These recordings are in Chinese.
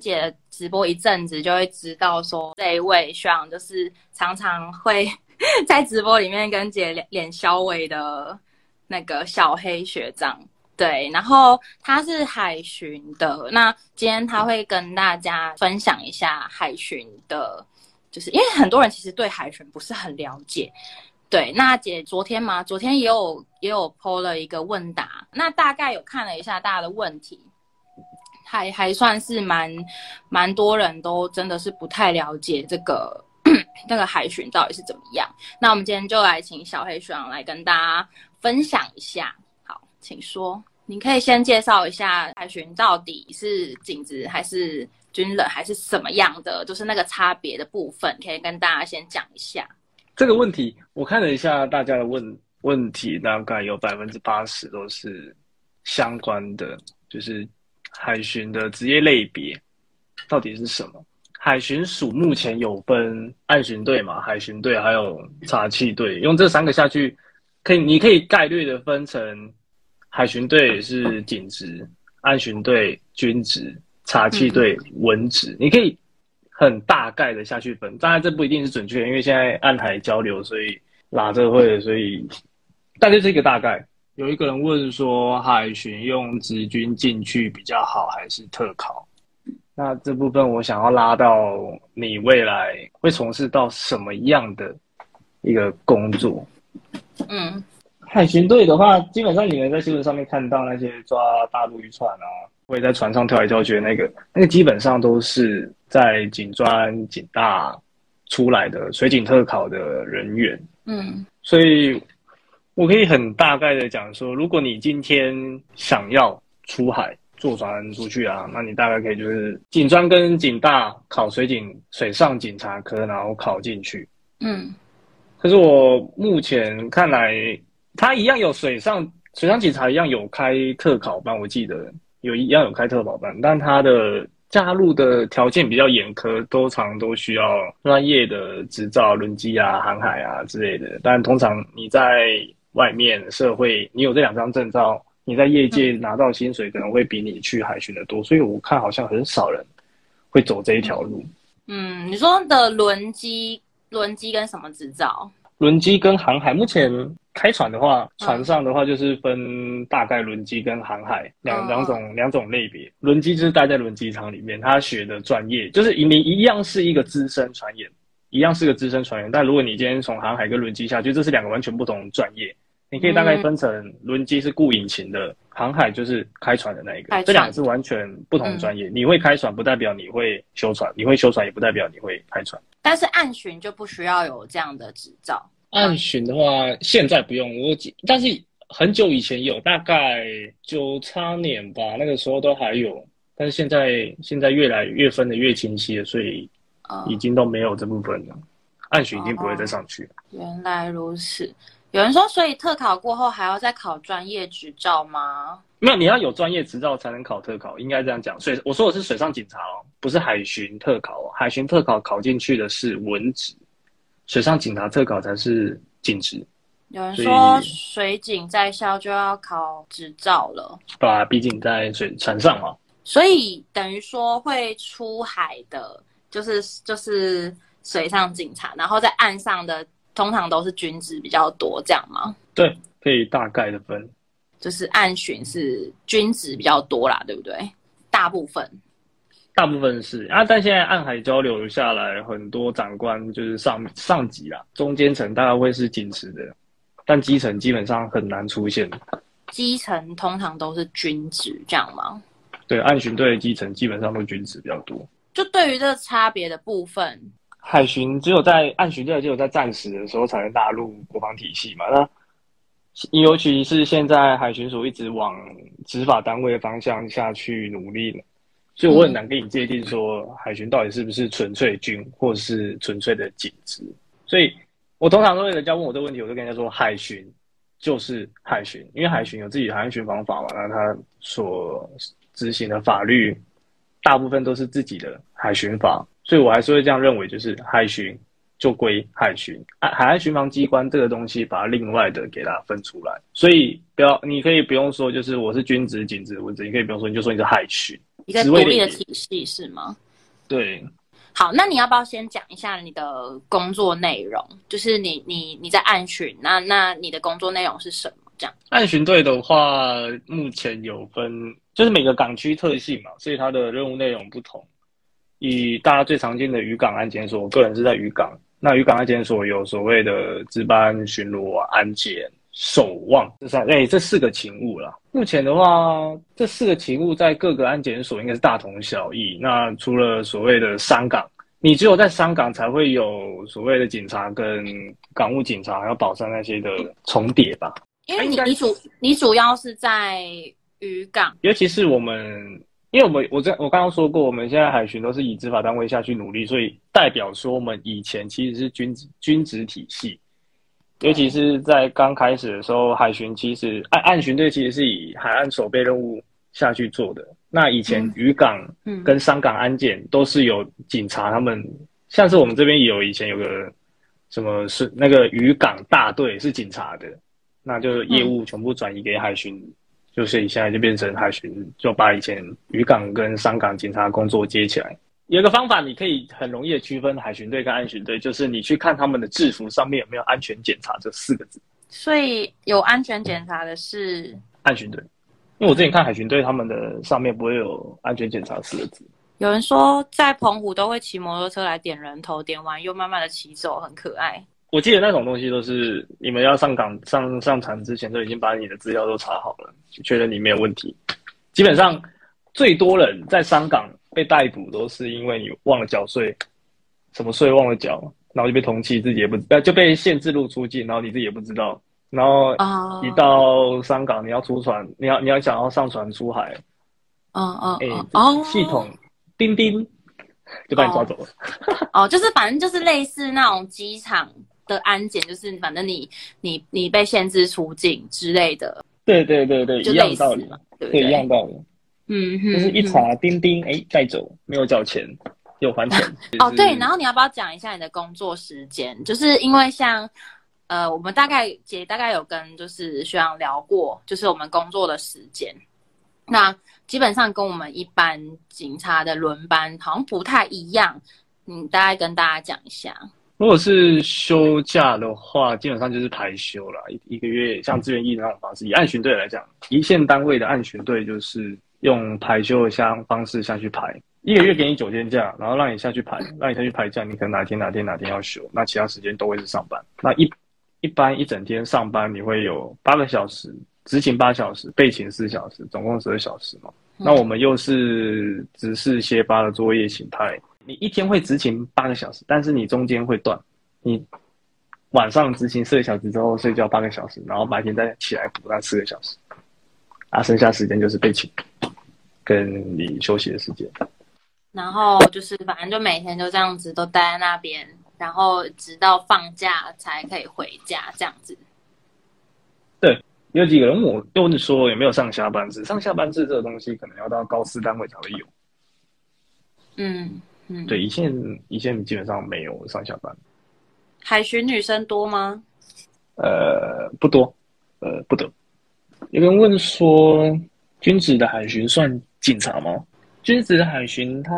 姐直播一阵子，就会知道说这一位学长就是常常会 在直播里面跟姐脸脸消微的那个小黑学长。对，然后他是海巡的，那今天他会跟大家分享一下海巡的，就是因为很多人其实对海巡不是很了解。对，那姐昨天嘛，昨天也有也有 po 了一个问答，那大概有看了一下大家的问题，还还算是蛮蛮多人都真的是不太了解这个 那个海巡到底是怎么样。那我们今天就来请小黑熊来跟大家分享一下，好，请说。你可以先介绍一下海巡到底是警职还是军人还是什么样的，就是那个差别的部分，可以跟大家先讲一下。这个问题我看了一下大家的问问题，大概有百分之八十都是相关的，就是海巡的职业类别到底是什么？海巡署目前有分岸巡队嘛，海巡队还有查缉队，用这三个下去，可以你可以概略的分成。海巡队是警职，岸巡队军职，查缉队文职。你可以很大概的下去分，当然这不一定是准确，因为现在暗海交流，所以拉这会，所以大概是一个大概。有一个人问说，海巡用职军进去比较好，还是特考？那这部分我想要拉到你未来会从事到什么样的一个工作？嗯。海巡队的话，基本上你能在新闻上面看到那些抓大陆渔船啊，会在船上跳来跳去的那个，那个基本上都是在警专、警大出来的水警特考的人员。嗯，所以我可以很大概的讲说，如果你今天想要出海坐船出去啊，那你大概可以就是警专跟警大考水警水上警察科，然后考进去。嗯，可是我目前看来。他一样有水上水上警察一样有开特考班，我记得有一样有开特考班，但他的加入的条件比较严苛，通常都需要专业的执照，轮机啊、航海啊之类的。但通常你在外面社会，你有这两张证照，你在业界拿到薪水可能会比你去海巡的多，所以我看好像很少人会走这一条路。嗯，你说的轮机、轮机跟什么执照？轮机跟航海，目前开船的话，船上的话就是分大概轮机跟航海两两种两种类别。轮机就是待在轮机厂里面，他学的专业就是你一样是一个资深船员，一样是个资深船员。但如果你今天从航海跟轮机下去，这是两个完全不同的专业。你可以大概分成轮机是顾引擎的，航海就是开船的那一个，这两个是完全不同的专业。你会开船不代表你会修船，你会修船也不代表你会开船。但是岸巡就不需要有这样的执照。岸巡的话，现在不用我，但是很久以前有，大概九八年吧，那个时候都还有。但是现在现在越来越分的越清晰了，所以已经都没有这部分了。岸巡已经不会再上去了。原来如此。有人说，所以特考过后还要再考专业执照吗？没有，你要有专业执照才能考特考，应该这样讲。水，我说的是水上警察哦，不是海巡特考哦。海巡特考考进去的是文职。水上警察特考才是警职。有人说水警在校就要考执照了，对啊，毕竟在水船上嘛。所以等于说会出海的，就是就是水上警察，然后在岸上的通常都是均值比较多，这样吗？对，可以大概的分，就是按巡是均值比较多啦，对不对？大部分。大部分是啊，但现在暗海交流下来，很多长官就是上上级啦，中间层大概会是警职的，但基层基本上很难出现。基层通常都是均值，这样吗？对，按巡队的基层基本上都均值比较多。就对于这个差别的部分，海巡只有在岸巡队只有在战时的时候才能纳入国防体系嘛？那尤其是现在海巡署一直往执法单位的方向下去努力了。所以我很难给你界定说海巡到底是不是纯粹军，或是纯粹的警职。所以我通常都会人家问我这个问题，我就跟人家说海巡就是海巡，因为海巡有自己的海岸巡防法嘛，那他所执行的法律大部分都是自己的海巡法，所以我还是会这样认为，就是海巡就归海巡，海海岸巡防机关这个东西把它另外的给它分出来。所以不要，你可以不用说就是我是军职、警职、文职，你可以不用说，你就说你是海巡。一个独立的体系是吗？对。好，那你要不要先讲一下你的工作内容？就是你你你在暗巡，那那你的工作内容是什么？这样。暗巡队的话，目前有分，就是每个港区特性嘛，所以它的任务内容不同。以大家最常见的渔港安检所，我个人是在渔港。那渔港安检所有所谓的值班、巡逻、安检、守望这三哎这四个勤务啦。目前的话，这四个勤务在各个安检所应该是大同小异。那除了所谓的商港，你只有在商港才会有所谓的警察跟港务警察还有保山那些的重叠吧？因为你你主你主要是在渔港，尤其是我们。因为我们我在我刚刚说过，我们现在海巡都是以执法单位下去努力，所以代表说我们以前其实是军职军职体系，尤其是在刚开始的时候，海巡其实岸岸巡队其实是以海岸守备任务下去做的。那以前渔港跟商港安检都是有警察他们，像是我们这边有以前有个什么是那个渔港大队是警察的，那就业务全部转移给海巡。就是现在就变成海巡，就把以前渔港跟商港警察工作接起来。有一个方法，你可以很容易的区分海巡队跟安巡队，就是你去看他们的制服上面有没有“安全检查”这四个字。所以有安全检查的是安巡队，因为我之前看海巡队他们的上面不会有“安全检查”四个字。有人说在澎湖都会骑摩托车来点人头，点完又慢慢的骑走，很可爱。我记得那种东西都是你们要上港上上船之前都已经把你的资料都查好了，确认你没有问题。基本上最多人在香港被逮捕都是因为你忘了缴税，什么税忘了缴，然后就被通缉，自己也不呃就被限制入出境，然后你自己也不知道。然后一到香港你要出船，你要你要想要上船出海，嗯嗯哎系统叮叮就把你抓走了。哦，就是反正就是类似那种机场。的安检就是，反正你你你被限制出境之类的，对对对对，就一样道理嘛，对，一样道理。嗯哼，就是一查钉钉，哎，带走，没有缴钱，有还钱。哦，对，然后你要不要讲一下你的工作时间？就是因为像呃，我们大概姐大概有跟就是学长聊过，就是我们工作的时间，那基本上跟我们一般警察的轮班好像不太一样，你，大概跟大家讲一下。如果是休假的话，基本上就是排休了，一一个月像志愿役的那种方式。以按巡队来讲，一线单位的按巡队就是用排休的相方式下去排，一个月给你九天假，然后让你下去排，让你下去排假，你可能哪天哪天哪天要休，那其他时间都会是上班。那一一般一整天上班，你会有八个小时，执勤八小时，备勤四小时，总共十二小时嘛。那我们又是直四歇八的作业形态。你一天会执勤八个小时，但是你中间会断，你晚上执勤四个小时之后睡觉八个小时，然后白天再起来补那四个小时，啊，剩下时间就是备勤跟你休息的时间。然后就是反正就每天就这样子都待在那边，然后直到放假才可以回家这样子。对，有几个人问我，就问说有没有上下班制？上下班制这个东西可能要到高四单位才会有。嗯。嗯，对，一线一线基本上没有上下班。海巡女生多吗？呃，不多，呃，不多。有人问说，军职的海巡算警察吗？军职的海巡，他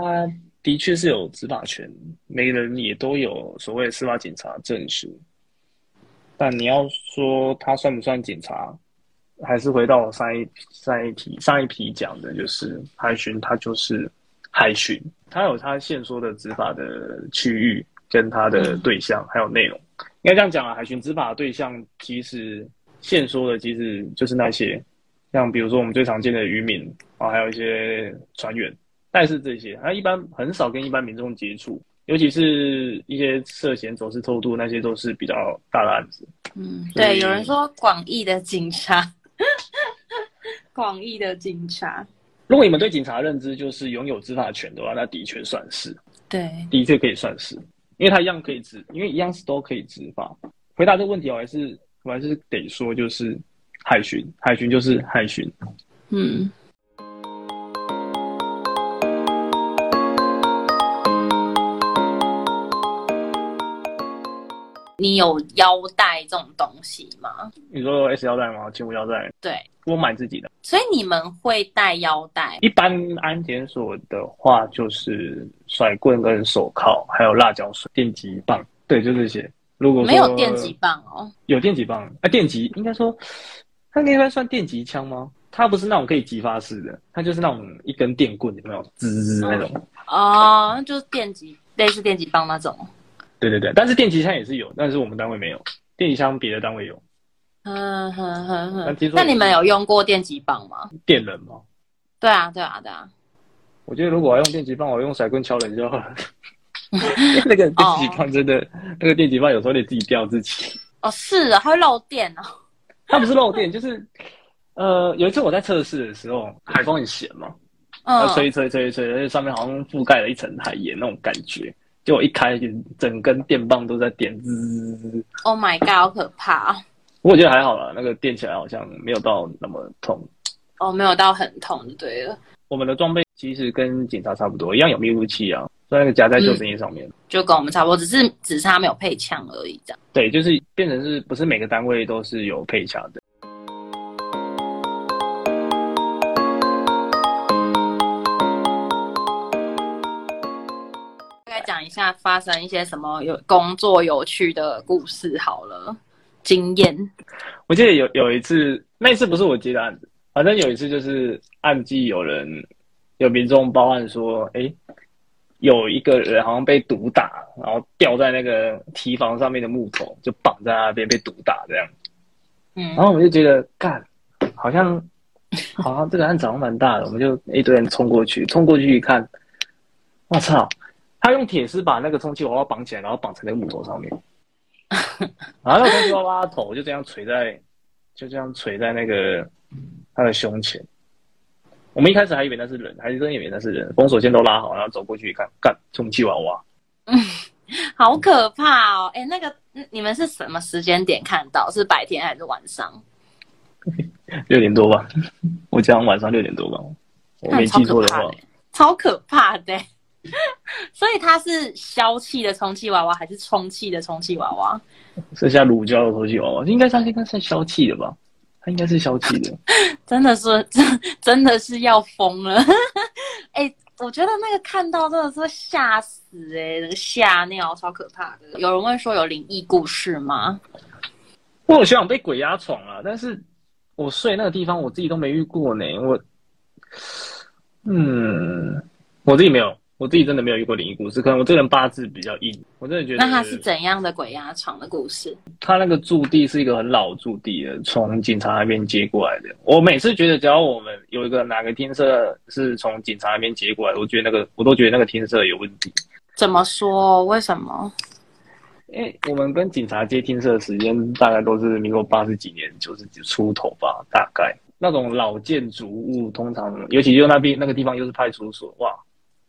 的确是有执法权，每个人也都有所谓的司法警察证书。但你要说他算不算警察，还是回到上一上一题上一题讲的，就是海巡，他就是海巡。他有他限缩的执法的区域，跟他的对象还有内容，应该这样讲啊。海巡执法的对象其实限缩的其实就是那些，像比如说我们最常见的渔民啊，还有一些船员，但是这些他一般很少跟一般民众接触，尤其是一些涉嫌走私偷渡那些都是比较大的案子。嗯，对，有人说广义的警察，广义的警察。如果你们对警察认知就是拥有执法权的话，那的确算是，对，的确可以算是，因为他一样可以执，因为一样是都可以执法。回答这个问题，我还是我还是得说，就是海巡，海巡就是海巡，嗯。你有腰带这种东西吗？你说 S 腰带吗？轻无腰带？对，我买自己的。所以你们会带腰带？一般安检所的话，就是甩棍跟手铐，还有辣椒水、电击棒，对，就这些。如果没有电击棒哦，有电击棒啊，电击应该说，它应该算电击枪吗？它不是那种可以击发式的，它就是那种一根电棍，有没有滋滋那种？哦，哦，就是电击，类似电击棒那种。对对对，但是电击枪也是有，但是我们单位没有，电击枪别的单位有。嗯哼哼哼。那你们有用过电击棒吗？电人吗？对啊，对啊，对啊。我觉得如果我要用电击棒，我用甩棍敲人就好了。那个电击棒真的，哦、那个电击棒有时候得自己吊自己。哦，是啊，它会漏电哦。它不是漏电，就是呃，有一次我在测试的时候，海风很咸嘛，嗯，吹吹吹吹，而且上面好像覆盖了一层海盐那种感觉，就我一开，整根电棒都在点，滋。Oh my god，好可怕！不过我觉得还好啦，那个电起来好像没有到那么痛。哦，没有到很痛就对了。我们的装备其实跟警察差不多，一样有密录器啊。那个夹在救生衣上面，嗯，就跟我们差不多，只是只是他没有配枪而已，这样。对，就是变成是不是每个单位都是有配枪的。下发生一些什么有工作有趣的故事好了，经验。我记得有有一次，那一次不是我接的案子，反正有一次就是案记有人有民众报案说，哎，欸。有一个人好像被毒打，然后吊在那个提防上面的木头，就绑在那边被毒打这样。嗯，然后我们就觉得，干，好像，好像这个案子好像蛮大的，我们就一堆人冲过去，冲过去一看，我操，他用铁丝把那个充气娃娃绑起来，然后绑在那个木头上面，然后那个充气娃娃的头就这样垂在，就这样垂在那个他的胸前。我们一开始还以为那是人，还是真以为那是人。封锁线都拉好，然后走过去一看，干充气娃娃。嗯，好可怕哦！哎，那个你们是什么时间点看到？是白天还是晚上？六点多吧，我讲晚上六点多吧，我没记错的话。超可怕的，所以它是消气的充气娃娃，还是充气的充气娃娃？剩下乳胶的充气娃娃，应该它应该算消气的吧？它应该是消气的，真的是真 真的是要疯了。哎、欸，我觉得那个看到真的是会吓死哎、欸，那个吓尿，超可怕的。有人问说有灵异故事吗？我有想被鬼压床啊，但是我睡那个地方我自己都没遇过呢。我，嗯，我自己没有。我自己真的没有遇过灵异故事，可能我这个人八字比较硬，我真的觉得。那他是怎样的鬼压床的故事？他那个驻地是一个很老驻地的，从警察那边接过来的。我每次觉得，只要我们有一个哪个厅舍是从警察那边接过来，我觉得那个我都觉得那个厅舍有问题。怎么说？为什么？因为我们跟警察接厅舍的时间大概都是民国八十几年、九十几出头吧，大概那种老建筑物，通常尤其就那边那个地方又是派出所，哇。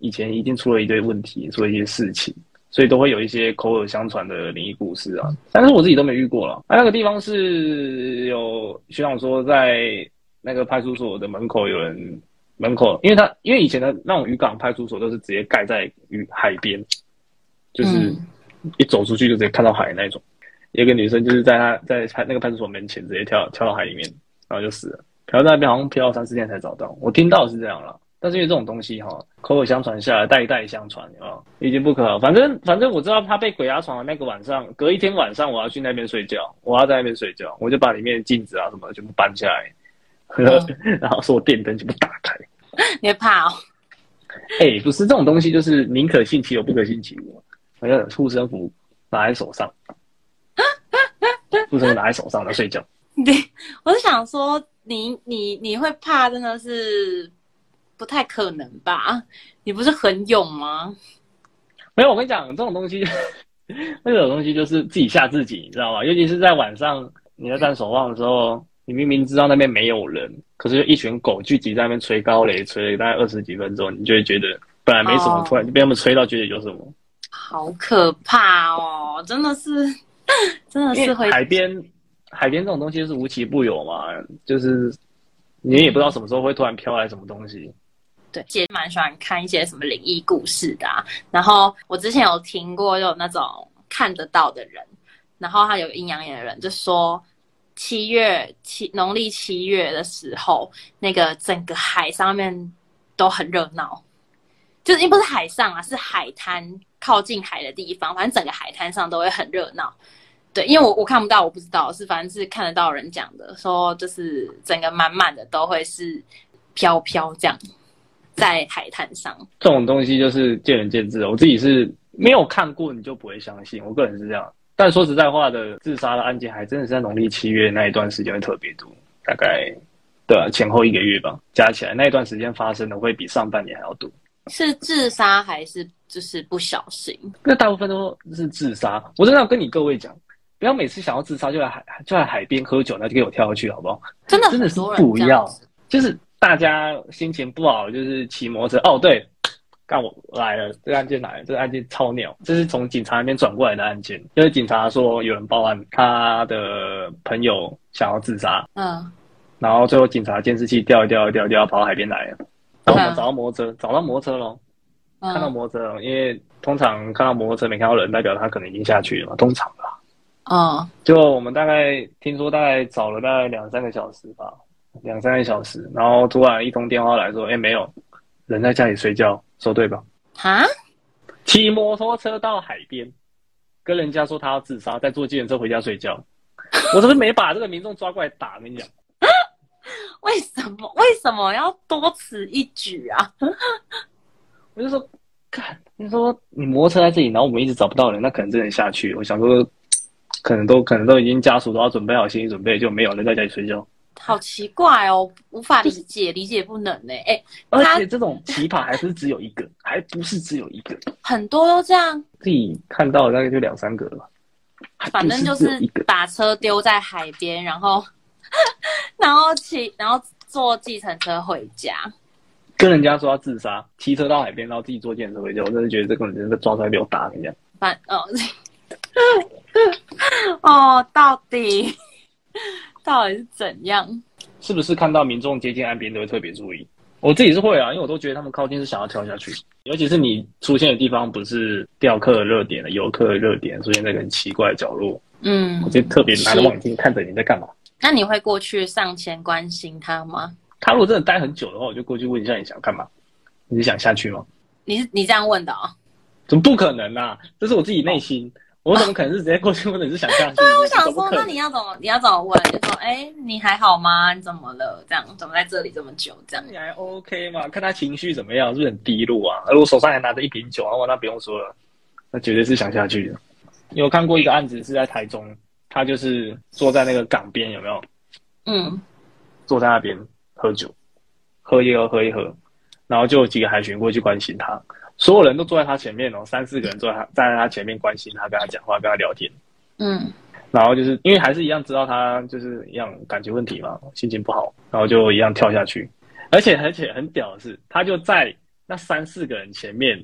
以前一定出了一堆问题，出了一些事情，所以都会有一些口耳相传的灵异故事啊。但是我自己都没遇过了。那、啊、那个地方是有学长说，在那个派出所的门口有人门口，因为他因为以前的那种渔港派出所都是直接盖在鱼海边，就是一走出去就直接看到海那种。有、嗯、个女生就是在他在那个派出所门前直接跳跳到海里面，然后就死了。漂在那边好像漂了三四天才找到，我听到是这样了。但是因为这种东西哈，口口相传下来，代代相传啊，已经不可好。反正反正我知道他被鬼压床的那个晚上，隔一天晚上我要去那边睡觉，我要在那边睡觉，我就把里面的镜子啊什么的全部搬下来，嗯、然后说我电灯全部打开。你会怕哦？哎、欸，不是这种东西，就是宁可信其有，不可信其无。好像护身符拿在手上，护身符拿在手上在睡觉。对，我是想说，你你你会怕，真的是。不太可能吧？你不是很勇吗？没有，我跟你讲，这种东西，那种东西就是自己吓自己，你知道吗？尤其是在晚上你在站守望的时候，你明明知道那边没有人，可是就一群狗聚集在那边吹高雷，吹了大概二十几分钟，你就会觉得本来没什么，哦、突然就被他们吹到觉得有什么，好可怕哦！真的是，真的是会海边，海边这种东西是无奇不有嘛，就是你也不知道什么时候会突然飘来什么东西。对，姐蛮喜欢看一些什么灵异故事的啊。然后我之前有听过，有那种看得到的人，然后他有阴阳眼的人就说，七月七农历七月的时候，那个整个海上面都很热闹，就是因不是海上啊，是海滩靠近海的地方，反正整个海滩上都会很热闹。对，因为我我看不到，我不知道，是反正是看得到人讲的，说就是整个满满的都会是飘飘这样，在海滩上。这种东西就是见仁见智，我自己是没有看过，你就不会相信。我个人是这样，但说实在话的，自杀的案件还真的是在农历七月那一段时间会特别多，大概对啊，前后一个月吧，加起来那一段时间发生的会比上半年还要多。是自杀还是就是不小心？那大部分都是自杀。我真的要跟你各位讲。不要每次想要自杀就在海就在海边喝酒，那就给我跳下去，好不好？真的真的是不要，就是大家心情不好，就是骑摩托车。哦，对，干我来了，这个案件来了，这个案件超鸟，这是从警察那边转过来的案件，就是警察说有人报案，他的朋友想要自杀，嗯，然后最后警察监视器调一调一调调跑到海边来了，然后我们找到摩托车，找到摩托车喽，看到摩托车了，因为通常看到摩托车没看到人，代表他可能已经下去了嘛，通常吧。嗯，就我们大概听说，大概找了大概两三个小时吧，两三个小时，然后突然一通电话来说，哎，没有人在家里睡觉，说对吧？啊？骑摩托车到海边，跟人家说他要自杀，再坐计程车回家睡觉。我是不是没把这个民众抓过来打？跟你讲，为什么？为什么要多此一举啊？我就说，看，你说你摩托车在这里，然后我们一直找不到人，那可能真的下去。我想说。可能都可能都已经家属都要准备好心理准备，就没有人在家里睡觉。好奇怪哦，无法理解，理解不能呢。哎，而且这种奇葩还不是只有一个，还不是只有一个，很多都这样。自己看到大概就两三个了。反正就是把车丢在海边，然后 然后骑，然后坐计程车回家，跟人家说要自杀，骑车到海边，然后自己坐计程车回家。我真的觉得这个人在抓出来比我打，你这样。反哦。哦，到底到底是怎样？是不是看到民众接近岸边都会特别注意？我自己是会啊，因为我都觉得他们靠近是想要跳下去，尤其是你出现的地方不是钓客的热点的游客的热点，出现在个很奇怪的角落，嗯，我就特别拿着望远镜看着你在干嘛。那你会过去上前关心他吗？他如果真的待很久的话，我就过去问一下你想干嘛？你是想下去吗？你是你这样问的啊、哦？怎么不可能啊？这是我自己内心。哦我怎么可能是直接过去问的？是想下去？对啊，我想说，那你要怎么？你要怎么问？就说，哎、欸，你还好吗？你怎么了？这样怎么在这里这么久？这样你还 OK 吗？看他情绪怎么样，是不是很低落啊？而我手上还拿着一瓶酒，啊，那不用说了，那绝对是想下去的。有看过一个案子是在台中，他就是坐在那个港边，有没有？嗯，坐在那边喝酒，喝一喝，喝一喝，然后就有几个海巡过去关心他。所有人都坐在他前面哦，三四个人坐在他站在他前面关心他，跟他讲话，跟他聊天。嗯，然后就是因为还是一样知道他就是一样感情问题嘛，心情不好，然后就一样跳下去。而且而且很屌的是，他就在那三四个人前面，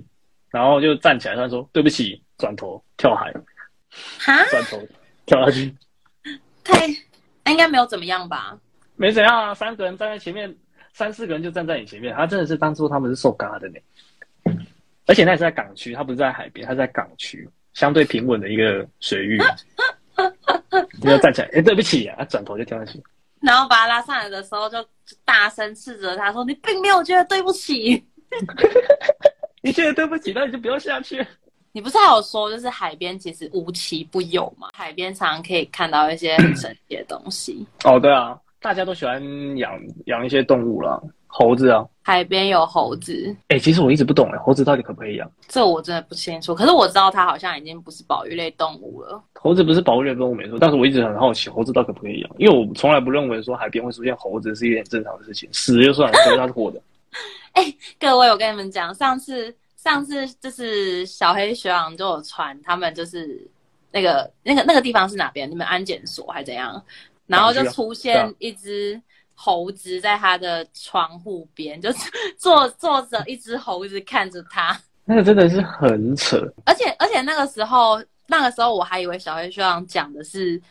然后就站起来，他说对不起，转头跳海。哈？转头跳下去？太，应该没有怎么样吧？没怎样啊，三个人站在前面，三四个人就站在你前面，他真的是当初他们是受嘎的呢。而且那也是在港区，它不是在海边，它在港区，相对平稳的一个水域。你要站起来，哎、欸，对不起啊，转头就跳下去。然后把他拉上来的时候，就大声斥责他说：“你并没有觉得对不起，你觉得对不起，那你就不要下去。”你不是还有说，就是海边其实无奇不有嘛？海边常常可以看到一些很神奇的东西。哦，对啊，大家都喜欢养养一些动物啦。猴子啊，海边有猴子。哎、欸，其实我一直不懂哎，猴子到底可不可以养？这我真的不清楚。可是我知道它好像已经不是保育类动物了。猴子不是保育类动物没错，但是我一直很好奇，猴子到底可不可以养？因为我从来不认为说海边会出现猴子是一件正常的事情。死就算了，可是它是活的。哎、欸，各位，我跟你们讲，上次上次就是小黑学长就有传，他们就是那个那个那个地方是哪边？你们安检所还怎样？然后就出现一只。猴子在他的窗户边，就是坐坐着一只猴子看着他，那个真的是很扯。而且而且那个时候，那个时候我还以为小黑学长讲的是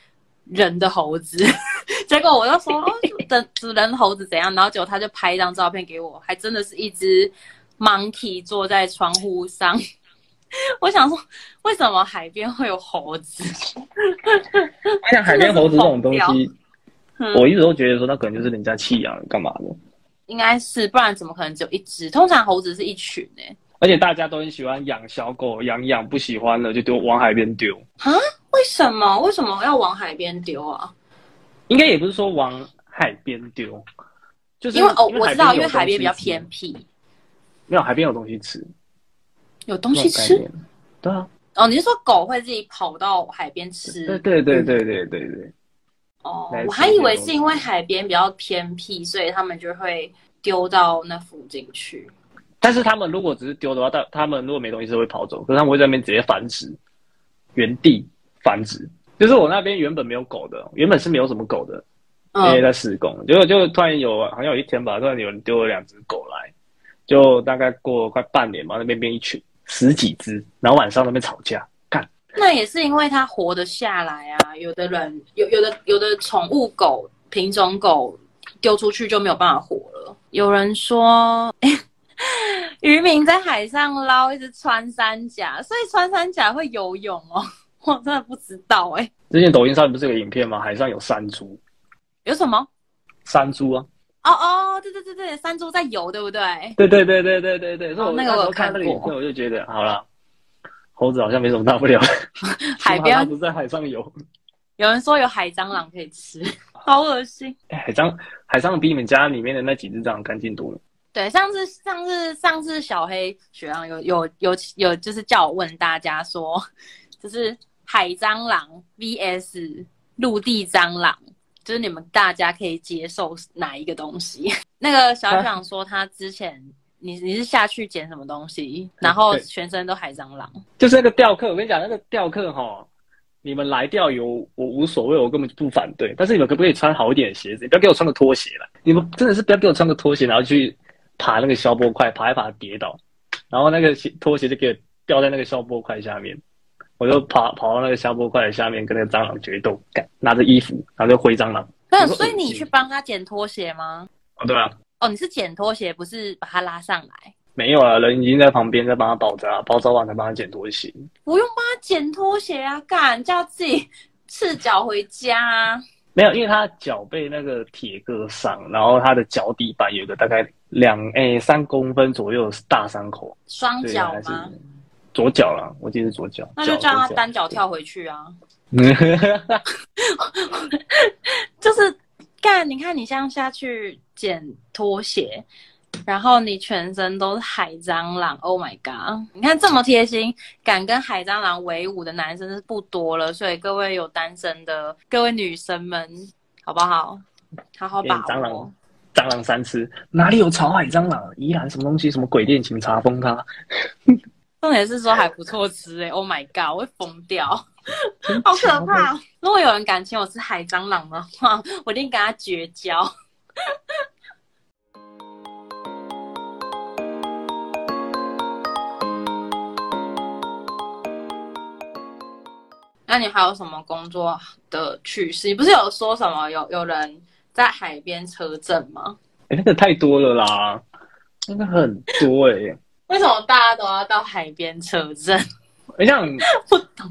人的猴子，结果我就说哦，等主人猴子怎样？然后结果他就拍一张照片给我，还真的是一只 monkey 坐在窗户上 我想说，为什么海边会有猴子？像海边猴子这种东西，我一直都觉得说，那可能就是人家弃养干嘛的。应该是，不然怎么可能只有一只？通常猴子是一群呢、欸。而且大家都很喜欢养小狗，养养不喜欢了就丢往海边丢。啊？为什么？为什么要往海边丢啊？应该也不是说往海边丢，就是因为哦，我知道，因为海边比较偏僻。没有，海边有东西吃。有东西吃？对啊。哦，你是说狗会自己跑到海边吃？对对对对对对对。哦，我还以为是因为海边比较偏僻，所以他们就会丢到那附近去。但是他们如果只是丢的话，他他们如果没东西是会跑走，可是他们会在那边直接繁殖，原地繁殖。就是我那边原本没有狗的，原本是没有什么狗的，因为在施工，结果就突然有好像有一天吧，突然有人丢了两只狗来。就大概过了快半年嘛，那边变一群十几只，然后晚上那边吵架，干。那也是因为它活得下来啊。有的人有有的有的宠物狗品种狗丢出去就没有办法活了。有人说，渔民在海上捞一只穿山甲，所以穿山甲会游泳哦。我真的不知道哎、欸。之前抖音上面不是有个影片吗？海上有山猪，有什么？山猪啊。哦哦，对对对对，山猪在游，对不对？对对对对对对对。哦，那个我看过。我就觉得，好了，猴子好像没什么大不了。海 边不在海上游。有人说有海蟑螂可以吃，好恶心。哎，海蟑海蟑螂比你们家里面的那几只蟑螂干净多了。对，上次上次上次小黑学长有有有有，就是叫我问大家说，就是海蟑螂 VS 陆地蟑螂。就是你们大家可以接受哪一个东西？那个小学长说他之前你你是下去捡什么东西，然后全身都海蟑螂。就是那个钓客，我跟你讲，那个钓客哈，你们来钓鱼我无所谓，我根本就不反对。但是你们可不可以穿好一点的鞋子？你不要给我穿个拖鞋了。你们真的是不要给我穿个拖鞋，然后去爬那个消波块，爬一爬跌倒，然后那个鞋拖鞋就给我掉在那个消波块下面。我就跑跑到那个消波块的下面，跟那个蟑螂决斗，干拿着衣服，然后就挥蟑螂。那所以你去帮他捡拖鞋吗？哦，对啊。哦，你是捡拖鞋，不是把他拉上来？没有啊，人已经在旁边在帮他包扎，包扎完才帮他捡拖鞋。不用帮他捡拖鞋啊，干叫自己赤脚回家啊。没有，因为他脚被那个铁割伤，然后他的脚底板有一个大概两诶三公分左右的大伤口。双脚吗？左脚啦，我记得是左脚。那就叫他单脚跳回去啊。就是干，你看你像下去捡拖鞋，然后你全身都是海蟑螂。Oh my god！你看这么贴心，敢跟海蟑螂为伍的男生是不多了。所以各位有单身的各位女生们，好不好？好好把握。蟑螂，蟑螂三吃，哪里有草海蟑螂？宜兰什么东西？什么鬼店？请查封它。重点是说还不错吃哎，Oh my god，我会疯掉，好可怕！如果有人敢请我吃海蟑螂的话，我一定跟他绝交。那你还有什么工作的趣事？你不是有说什么有有人在海边车震吗？哎、欸，那个太多了啦，那个很多哎、欸。为什么大家都要到海边车震？我想 不懂。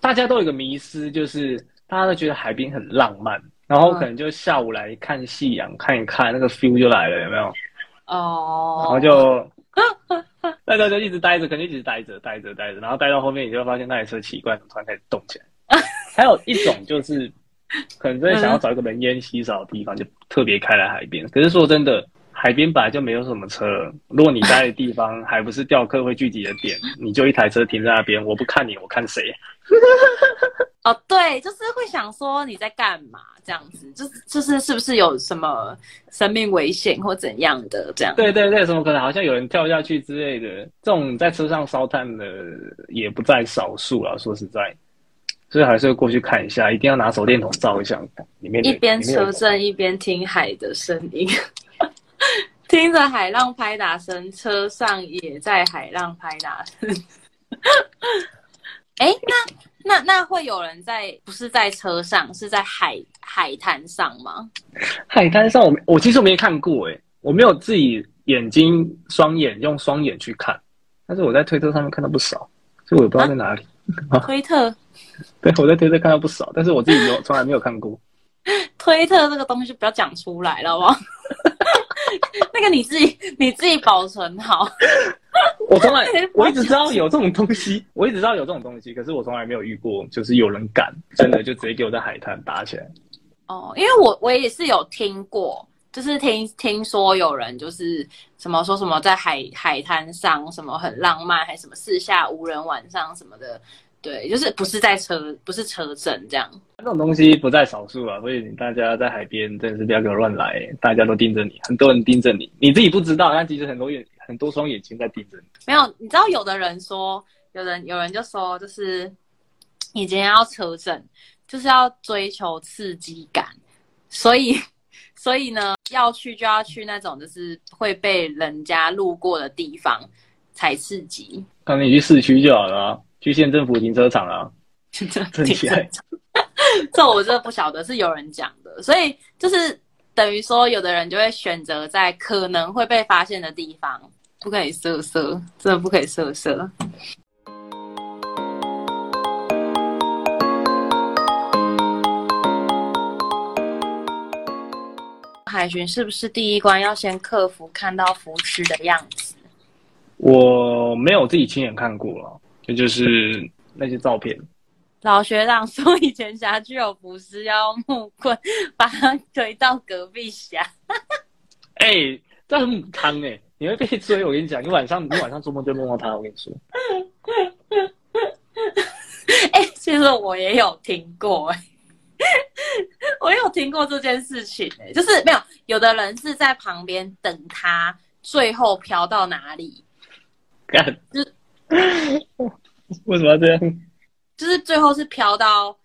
大家都有个迷思，就是大家都觉得海边很浪漫，然后可能就下午来看夕阳，看一看那个 feel 就来了，有没有？哦。然后就大 家就一直待着，肯定一直待着，待着，待着，然后待到后面，你就会发现那台车奇怪，突然开始动起来？还有一种就是，可能真的想要找一个人烟稀少的地方，就特别开来海边。可是说真的。海边本来就没有什么车，如果你待的地方还不是钓客会聚集的点，你就一台车停在那边，我不看你，我看谁？哦，对，就是会想说你在干嘛这样子，就是就是是不是有什么生命危险或怎样的这样？对对对，什么可能好像有人跳下去之类的，这种在车上烧炭的也不在少数啊。说实在，所以还是会过去看一下，一定要拿手电筒照一下里面。一边车震一边听海的声音。听着海浪拍打声，车上也在海浪拍打声。哎、欸，那那那会有人在？不是在车上，是在海海滩上吗？海滩上我，我我其实我没看过哎，我没有自己眼睛双眼用双眼去看，但是我在推特上面看到不少，所以我也不知道在哪里。啊、推特，对，我在推特看到不少，但是我自己没有从来没有看过。推特这个东西不要讲出来了，好不好？那个你自己你自己保存好。我从来 我一直知道有这种东西，我一直知道有这种东西，可是我从来没有遇过，就是有人敢真的就直接给我在海滩打起来。哦，因为我我也是有听过，就是听听说有人就是什么说什么在海海滩上什么很浪漫，还什么四下无人晚上什么的。对，就是不是在车，不是车震这样。这种东西不在少数啊，所以你大家在海边真的是不要给我乱来，大家都盯着你，很多人盯着你，你自己不知道，但其实很多眼很多双眼睛在盯着你。没有，你知道有的人说，有人有人就说，就是你今天要车震，就是要追求刺激感，所以 所以呢，要去就要去那种就是会被人家路过的地方才刺激。那你去市区就好了啊。去县政府停车场啊，停车场，这我真的不晓得，是有人讲的，所以就是等于说，有的人就会选择在可能会被发现的地方，不可以色色，真的不可以色色。海巡是不是第一关要先克服看到浮尸的样子？我没有自己亲眼看过了。这就是那些照片。老学长说，以前辖区有浮尸，要用木棍把他推到隔壁峡。哎、欸，这很汤哎！你会被追，我跟你讲，你晚上你晚上做梦就梦到他，我跟你说。哎、欸，其实我也有听过哎，我有听过这件事情哎，就是没有，有的人是在旁边等他，最后飘到哪里？干就。为什么要这样？就是最后是飘到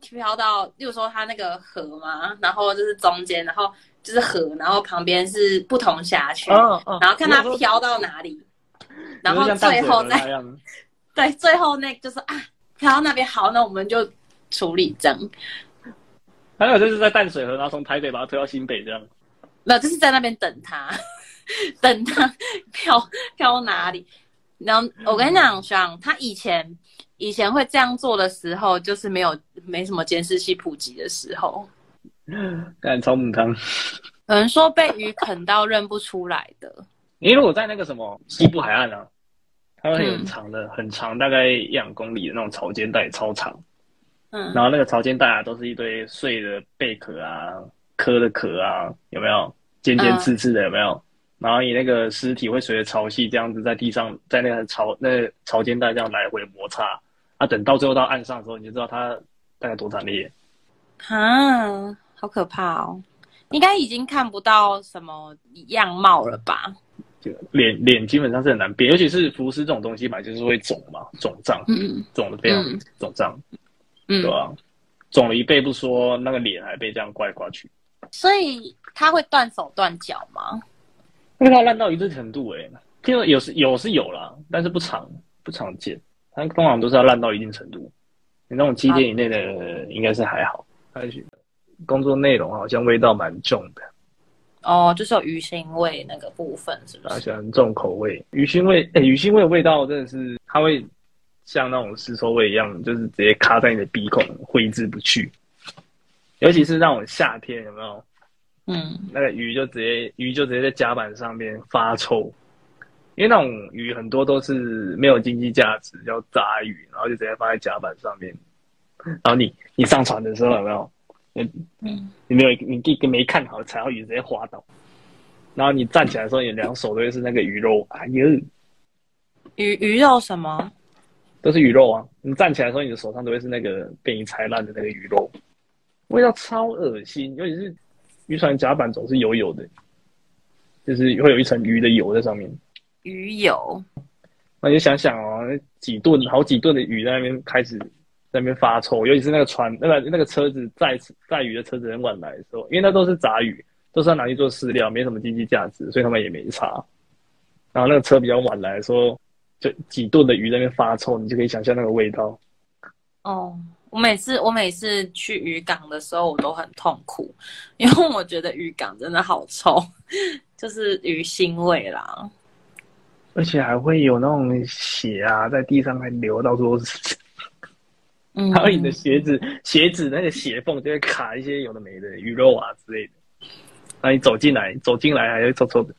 飘到，例如说它那个河嘛，然后就是中间，然后就是河，然后旁边是不同辖区，哦哦、然后看它飘到哪里，然后最后再 对，最后那就是啊，飘到那边好，那我们就处理这样。还有就是在淡水河，然后从台北把它推到新北这样。那就是在那边等它，等它飘飘到哪里。然后我跟你讲，像他以前以前会这样做的时候，就是没有没什么监视器普及的时候。干超母汤。有人说被鱼啃到认不出来的。你如果在那个什么西部海岸啊，它会很长的、嗯、很长，大概一两公里的那种潮间带，超长。嗯。然后那个潮间带啊，都是一堆碎的贝壳啊、壳的壳啊，有没有？尖尖刺刺的，有没有？嗯然后你那个尸体会随着潮汐这样子在地上，在那个潮那个潮间带这样来回摩擦，啊，等到最后到岸上的时候，你就知道它大概多惨烈。啊，好可怕哦！应该已经看不到什么样貌了吧？就脸脸基本上是很难变，尤其是浮尸这种东西嘛，就是会肿嘛，肿胀，嗯，肿的非常肿胀，嗯，对吧？肿了一倍不说，那个脸还被这样刮来刮去。所以他会断手断脚吗？因为它烂到一定程度，哎，听说有是有是有啦，但是不常不常见。它通常都是要烂到一定程度，你那种七天以内的应该是还好。还、啊、工作内容好像味道蛮重的。哦，就是有鱼腥味那个部分，是不是？他喜欢重口味，鱼腥味，哎，鱼腥味的味道真的是，它会像那种尸臭味一样，就是直接卡在你的鼻孔，挥之不去。尤其是那种夏天，有没有？嗯，那个鱼就直接鱼就直接在甲板上面发臭，因为那种鱼很多都是没有经济价值，叫杂鱼，然后就直接放在甲板上面。然后你你上船的时候有没有？嗯，你没有你第一个没看好踩到鱼直接滑倒，然后你站起来的时候，你两手都会是那个鱼肉，哎呦，鱼鱼肉什么？都是鱼肉啊！你站起来的时候，你的手上都会是那个被你踩烂的那个鱼肉，味道超恶心，尤其是。渔船甲板总是油油的，就是会有一层鱼的油在上面。鱼油，那你就想想哦，那几吨、好几吨的鱼在那边开始在那边发臭，尤其是那个船、那个那个车子载载鱼的车子很晚来的时候，因为那都是杂鱼，都是要拿去做饲料，没什么经济价值，所以他们也没差。然后那个车比较晚来的时候，就几吨的鱼在那边发臭，你就可以想象那个味道。哦。我每次我每次去渔港的时候，我都很痛苦，因为我觉得渔港真的好臭，就是鱼腥味啦。而且还会有那种血啊，在地上还流到处都是。嗯，还有你的鞋子，鞋子那个鞋缝就会卡一些有的没的鱼肉啊之类的。那你走进来，走进来还会臭臭的，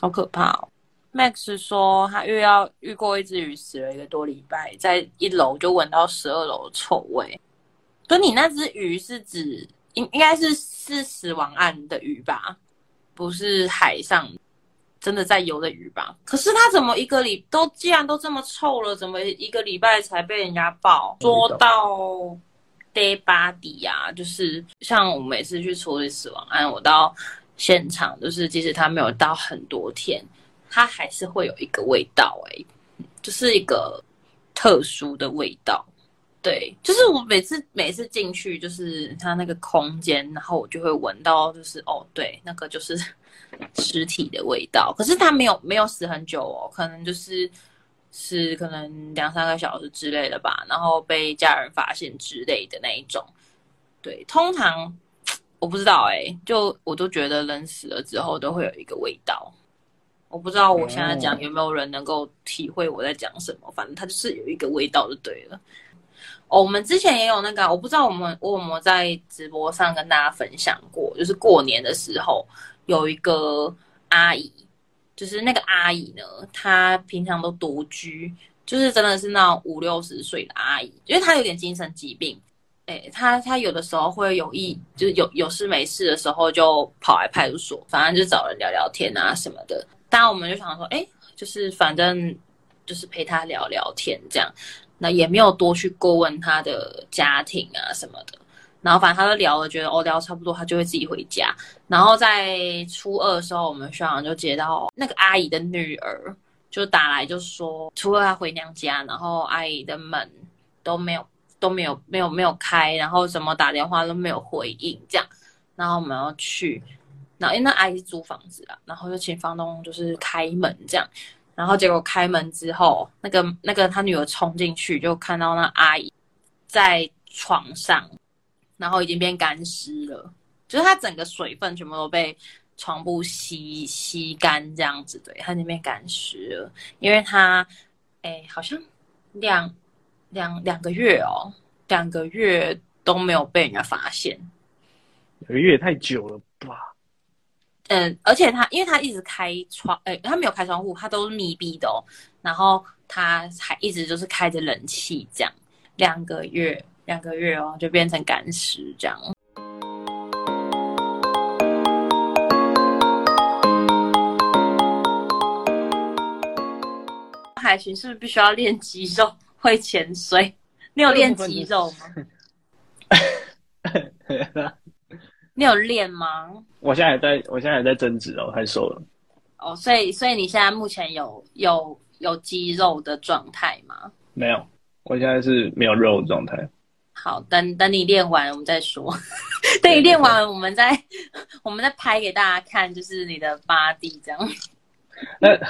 好可怕哦。Max 说他又要遇过一只鱼死了一个多礼拜，在一楼就闻到十二楼的臭味。所以你那只鱼是指应应该是是死亡案的鱼吧？不是海上真的在游的鱼吧？可是他怎么一个礼都既然都这么臭了，怎么一个礼拜才被人家爆？说到 dead body 啊，就是像我每次去处理死亡案，我到现场就是即使他没有到很多天。它还是会有一个味道，欸，哎，就是一个特殊的味道。对，就是我每次每次进去，就是它那个空间，然后我就会闻到，就是哦，对，那个就是 尸体的味道。可是它没有没有死很久哦，可能就是是可能两三个小时之类的吧，然后被家人发现之类的那一种。对，通常我不知道，欸，哎，就我都觉得人死了之后都会有一个味道。我不知道我现在讲有没有人能够体会我在讲什么，反正它就是有一个味道就对了。哦，我们之前也有那个，我不知道我们我有没有在直播上跟大家分享过，就是过年的时候有一个阿姨，就是那个阿姨呢，她平常都独居，就是真的是那种五六十岁的阿姨，因为她有点精神疾病，哎，她她有的时候会有意，就是有有事没事的时候就跑来派出所，反正就找人聊聊天啊什么的。当然，我们就想说，哎，就是反正就是陪他聊聊天这样，那也没有多去过问他的家庭啊什么的。然后反正他都聊了，觉得哦聊差不多，他就会自己回家。然后在初二的时候，我们学长就接到那个阿姨的女儿就打来，就说初二他回娘家，然后阿姨的门都没有都没有没有没有开，然后什么打电话都没有回应这样。然后我们要去。然后因为那阿姨是租房子啊，然后就请房东就是开门这样，然后结果开门之后，那个那个他女儿冲进去就看到那阿姨在床上，然后已经变干尸了，就是他整个水分全部都被床布吸吸干这样子，对，他那边干尸了，因为他哎好像两两两个月哦，两个月都没有被人家发现，两个月也太久了吧。嗯，而且他，因为他一直开窗，哎，他没有开窗户，他都是密闭的哦。然后他还一直就是开着冷气，这样两个月，两个月哦，就变成干尸这样。海巡是不是必须要练肌肉，会潜水？你有练肌肉吗？你有练吗？我现在还在，我现在还在增脂哦，太瘦了。哦，所以所以你现在目前有有有肌肉的状态吗？没有，我现在是没有肉的状态。好，等等你练完我们再说。等你练完我们再我们再拍给大家看，就是你的 body 这样。那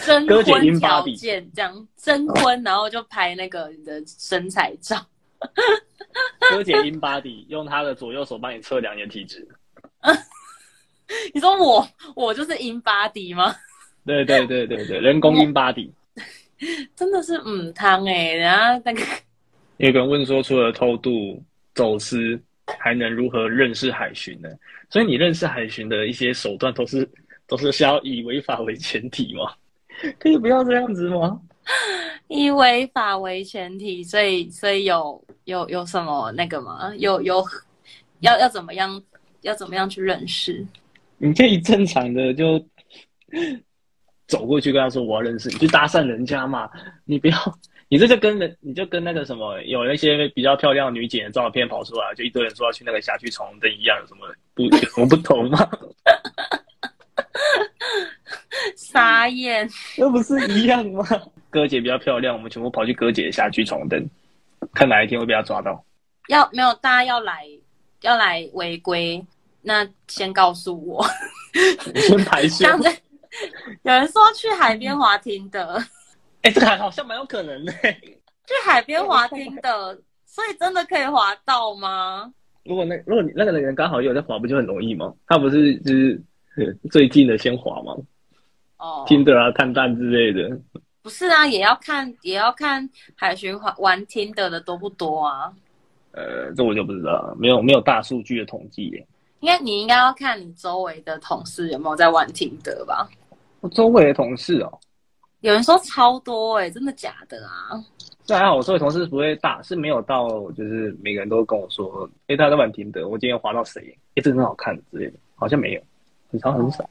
征 婚条件这样征婚，然后就拍那个你的身材照。哥姐 in body 用他的左右手帮你测量你的体质。你说我我就是 in body 吗？对对对对对，人工 in body。真的是嗯汤哎，然后那个有个人问说，除了偷渡、走私，还能如何认识海巡呢？所以你认识海巡的一些手段，都是都是需要以违法为前提吗？可以不要这样子吗？以违法为前提，所以所以有有有什么那个吗？有有要要怎么样？要怎么样去认识？你可以正常的就走过去跟他说我要认识你，去搭讪人家嘛。你不要，你这就跟人，你就跟那个什么有那些比较漂亮的女警的照片跑出来，就一堆人说要去那个辖区闯红灯一样，有什么不有什么不同吗？傻眼，那不是一样吗？哥姐比较漂亮，我们全部跑去哥姐的辖区闯灯，看哪一天会被他抓到。要没有大家要来要来违规，那先告诉我。先排序。有人说去海边滑听的，哎、欸，这个还好像蛮有可能的。去海边滑听的，所以真的可以滑到吗？如果那如果你那个人刚好有在滑，不就很容易吗？他不是就是最近的先滑吗。哦，听的啊，探探之类的。不是啊，也要看，也要看海巡玩玩听的的多不多啊。呃，这我就不知道了，没有没有大数据的统计耶。应该你应该要看你周围的同事有没有在玩听的吧？我周围的同事哦，有人说超多哎，真的假的啊？这还好，我周围同事不会大，是没有到，就是每个人都跟我说，哎，他在玩听的，我今天滑到谁？哎，这很好看之类的，好像没有，很少很少。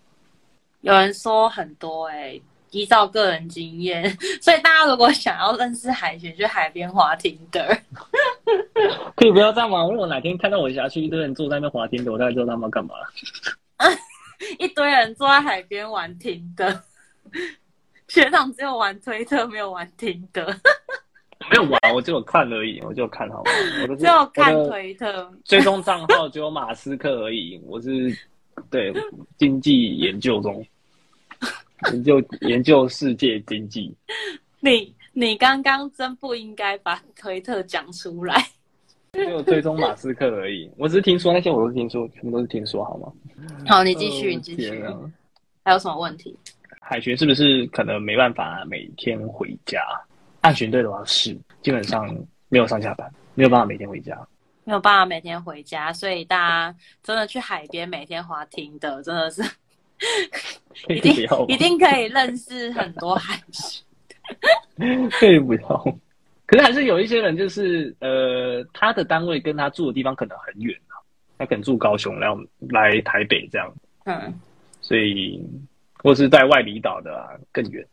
有人说很多哎。依照个人经验，所以大家如果想要认识海选，去海边滑 Tinder。可以不要这样吗？如果哪天看到我辖区一堆人坐在那边滑 Tinder，我大概知道他们要干嘛。一堆人坐在海边玩 Tinder，学长只有玩推特，没有玩 Tinder。没有玩，我就看而已，我就看好吗？我只有看推特，追踪账号只有马斯克而已。我是对经济研究中。研究 研究世界经济，你你刚刚真不应该把推特讲出来。没有追踪马斯克而已，我只是听说那些，我都是听说，全部都是听说，好吗？好，你继续，你继续。还有什么问题？海巡是不是可能没办法每天回家？岸巡队的话是，基本上没有上下班，没有办法每天回家，没有办法每天回家，所以大家真的去海边每天滑艇的，真的是。一定一定可以认识很多海巡，可以不要。可是还是有一些人，就是呃，他的单位跟他住的地方可能很远啊，他可能住高雄，然后来台北这样。嗯，所以或是在外离岛的啊，更远。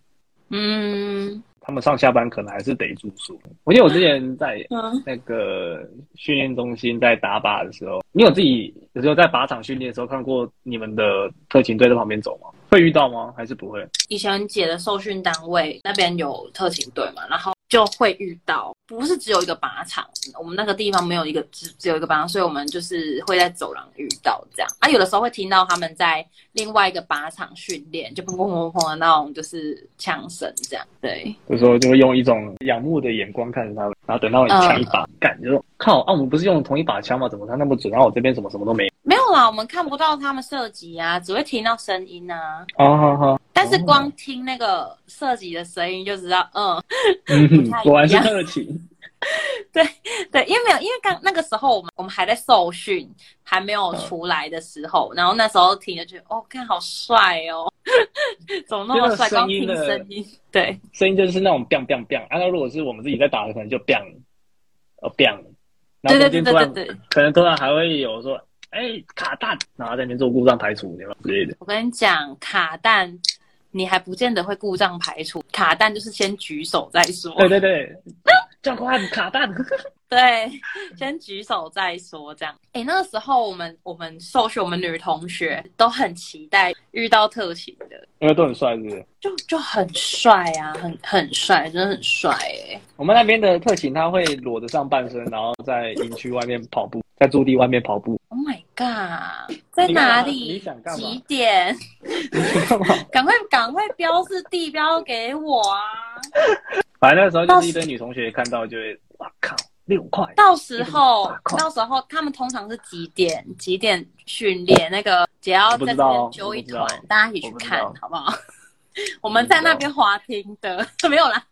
嗯。他们上下班可能还是得住宿。我记得我之前在那个训练中心在打靶的时候，你有自己有时候在靶场训练的时候看过你们的特勤队在旁边走吗？会遇到吗？还是不会？以前姐的受训单位那边有特勤队嘛，然后。就会遇到，不是只有一个靶场，我们那个地方没有一个只只有一个靶场，所以我们就是会在走廊遇到这样啊。有的时候会听到他们在另外一个靶场训练，就砰砰砰砰的那种，就是枪声这样。对，有时候就会用一种仰慕的眼光看着他们，然后等到你枪一把，干、嗯、就说靠啊，我们不是用同一把枪吗？怎么他那么准？然后我这边什么什么都没有。没有啦，我们看不到他们射击啊，只会听到声音啊。哦好好。但是光听那个射击的声音就知道，嗯，果然是特勤。对对，因为没有，因为刚那个时候我们我们还在受训，还没有出来的时候，嗯、然后那时候听就觉得，哦，看好帅哦，怎么那么帅？光听声音，对，声音就是那种 biang biang biang。然后如果是我们自己在打的，可能就 biang，哦 biang。然后中间突然对对对对对，可能突然还会有说，哎，卡蛋，然后在那边做故障排除，对吧？之类的。我跟你讲，卡蛋。你还不见得会故障排除，卡蛋就是先举手再说。对对对，教官卡弹。对，先举手再说这样。哎，那个时候我们我们受训，我们女同学都很期待遇到特勤的，因为都很帅，是不是？就就很帅啊，很很帅，真的很帅哎。我们那边的特勤他会裸着上半身，然后在营区外面跑步，在驻地外面跑步。Oh my god，在哪里？你想干嘛？几点？赶快赶快标示地标给我啊！反正那个时候就是一堆女同学看到就会，哇靠！六块，到时候到时候他们通常是几点几点训练？那个只要在这边揪一团，大家一起去看好不好？我们在那边滑听的，没有啦。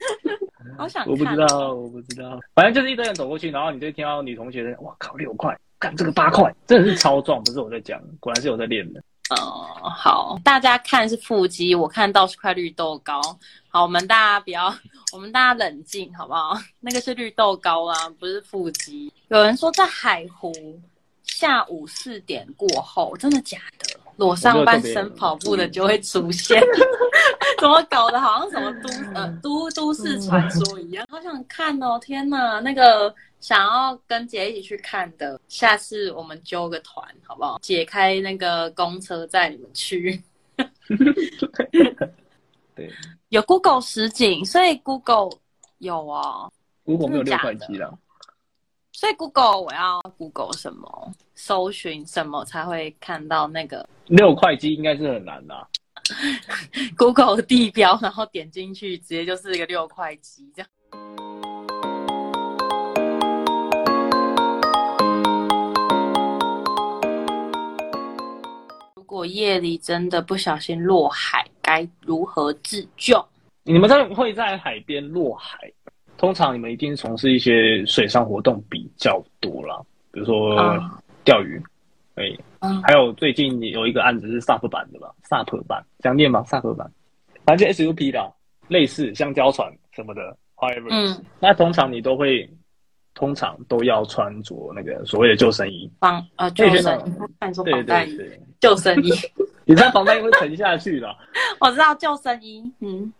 好想看，我不知道，我不知道。反正就是一堆人走过去，然后你就听到女同学的，哇靠，六块，干这个八块，真的是超壮，不是我在讲，果然是有在练的。哦、嗯，好，大家看是腹肌，我看到是块绿豆糕。好，我们大家不要，我们大家冷静，好不好？那个是绿豆糕啊，不是腹肌。有人说在海湖下午四点过后，真的假的？裸上半身跑步的就会出现，怎么搞的？好像什么都呃都都市传说一样，好想看哦！天哪，那个。想要跟姐一起去看的，下次我们揪个团，好不好？解开那个公车载你们去。对，有 Google 实景，所以 Google 有哦。Google 没有六块肌了，所以 Google 我要 Google 什么？搜寻什么才会看到那个六块肌？应该是很难的啊。Google 地标，然后点进去，直接就是一个六块肌这样。如果夜里真的不小心落海，该如何自救？你们在会在海边落海，通常你们一定从事一些水上活动比较多啦，比如说钓鱼，哎、嗯，还有最近有一个案子是 SUP 版的吧，SUP 版，想念吗？SUP 版，反正 SUP 的，类似香蕉船什么的，however，嗯，那通常你都会。通常都要穿着那个所谓的救生衣，防呃救生衣，看你说防弹衣，对对。对，救生衣，你穿防弹衣会沉下去的。我知道救生衣，嗯，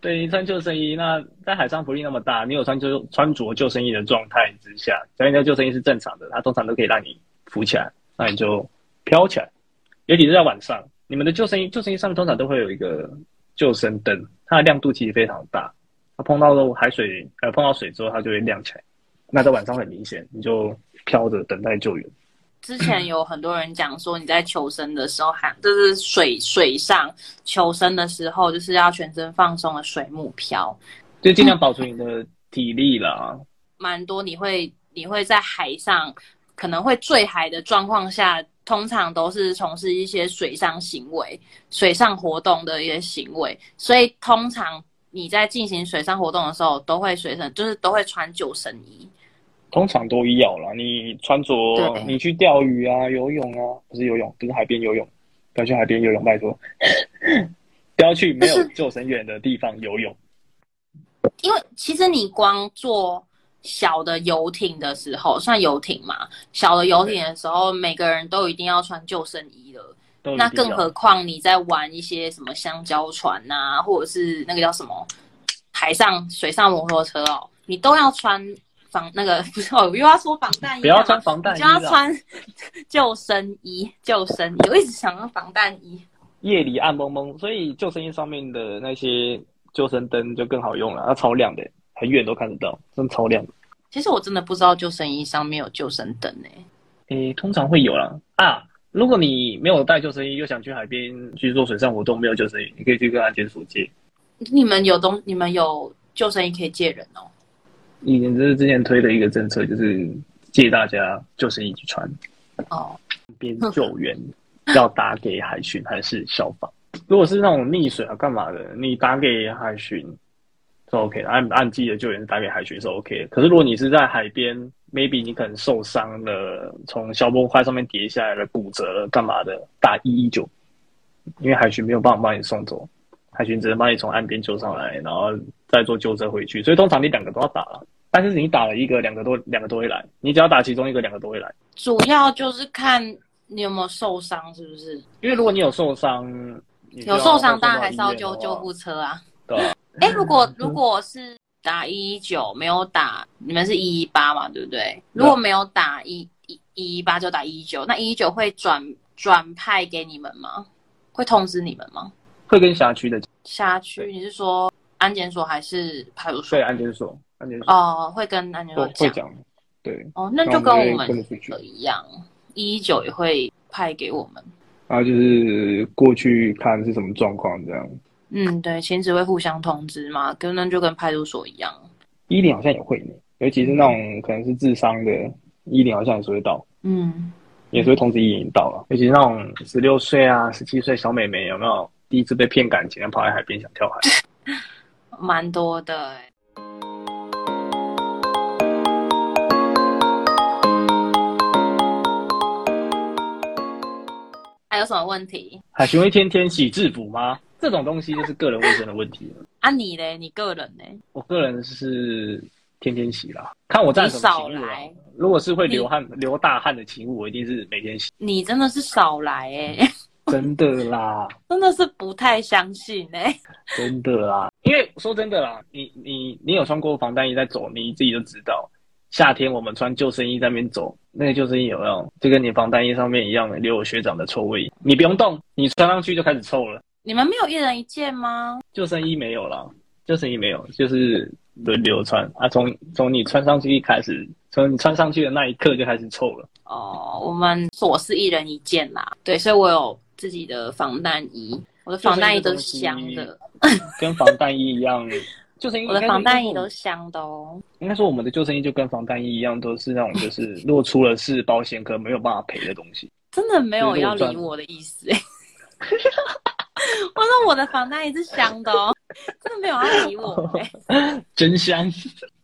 对，你穿救生衣，那在海上浮力那么大，你有穿就穿着救生衣的状态之下，只要你的救生衣是正常的，它通常都可以让你浮起来，那你就飘起来。尤其是在晚上，你们的救生衣救生衣上面通常都会有一个救生灯，它的亮度其实非常大，它碰到海水呃碰到水之后，它就会亮起来。那在晚上很明显，你就飘着等待救援。之前有很多人讲说，你在求生的时候，喊就是水水上求生的时候，就是要全身放松的水母漂，就尽量保存你的体力啦。蛮多你会你会在海上可能会坠海的状况下，通常都是从事一些水上行为、水上活动的一些行为，所以通常你在进行水上活动的时候，都会随身就是都会穿救生衣。通常都要啦，你穿着，你去钓鱼啊、游泳啊，不是游泳，不是海边游泳，不要去海边游泳，拜托，不要去没有救生员的地方游泳。因为其实你光坐小的游艇的时候，算游艇嘛，小的游艇的时候，每个人都一定要穿救生衣了。那更何况你在玩一些什么香蕉船啊，或者是那个叫什么海上水上摩托车哦，你都要穿。防那个不是哦又要说防弹衣，不要穿防弹衣，就要穿 救生衣。救生衣，我一直想要防弹衣。夜里暗蒙蒙，所以救生衣上面的那些救生灯就更好用了，它超亮的，很远都看得到，真的超亮。其实我真的不知道救生衣上面有救生灯呢。诶，通常会有啦啊！如果你没有带救生衣，又想去海边去做水上活动，没有救生衣，你可以去跟安检所借。你们有东，你们有救生衣可以借人哦。以前就是之前推的一个政策，就是借大家救生衣去穿。哦，边救援要打给海巡还是消防？如果是那种溺水啊干嘛的，你打给海巡是 OK 的，按按自己的救援打给海巡是 OK 的。可是如果你是在海边，maybe 你可能受伤了，从消波块上面跌下来了，骨折了干嘛的，打一一九，因为海巡没有办法帮你送走。海巡只能帮你从岸边救上来，然后再坐救车回去。所以通常你两个都要打了，但是你打了一个，两个都两个都会来。你只要打其中一个，两个都会来。主要就是看你有没有受伤，是不是？因为如果你有受伤，有受伤当然还是要救救护车啊。对啊。哎、欸，如果如果是打一一九没有打，你们是一一八嘛，对不对？如果没有打一一一一八就打一一九，那一一九会转转派给你们吗？会通知你们吗？会跟辖区的辖区，你是说安检所还是派出所？对，安检所，安检所。哦，会跟安检所讲。对。哦，那就跟我们一样，一一九也会派给我们。然后，就是过去看是什么状况这样。嗯，对，亲子会互相通知嘛，跟那就跟派出所一样。一零好像也会呢，尤其是那种可能是智商的，一零好像也是会到。嗯。也是会通知一零到了，尤其是那种十六岁啊、十七岁小妹妹有没有？第一次被骗感情，然跑来海边想跳海，蛮多的哎。还有什么问题？海巡会天天洗制服吗？这种东西就是个人卫生的问题了。啊，你嘞？你个人嘞？我个人是天天洗啦，看我在什么勤务啊。如果是会流汗、流大汗的勤务，我一定是每天洗。你真的是少来哎。真的啦，真的是不太相信哎、欸。真的啦，因为说真的啦，你你你有穿过防弹衣在走，你自己就知道，夏天我们穿救生衣在那边走，那个救生衣有没有就跟你防弹衣上面一样，留有学长的臭味。你不用动，你穿上去就开始臭了。你们没有一人一件吗？救生衣没有了，救生衣没有，就是轮流穿啊。从从你穿上去一开始，从你穿上去的那一刻就开始臭了。哦，我们我是一人一件啦，对，所以我有。自己的防弹衣，我的防弹衣都是香的，跟防弹衣一样。救生衣，我的防弹衣都是香的哦。应该说，我们的救生衣就跟防弹衣一样，都是那种就是 如果出了事，保险可能没有办法赔的东西。真的没有要理我的意思哎。我说我的房贷也是香的哦，真的没有要理我哎，真香。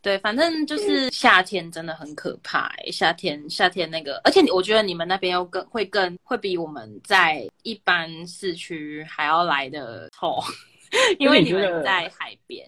对，反正就是夏天真的很可怕哎，夏天夏天那个，而且我觉得你们那边又更会更会比我们在一般市区还要来的臭，因为你们在海边，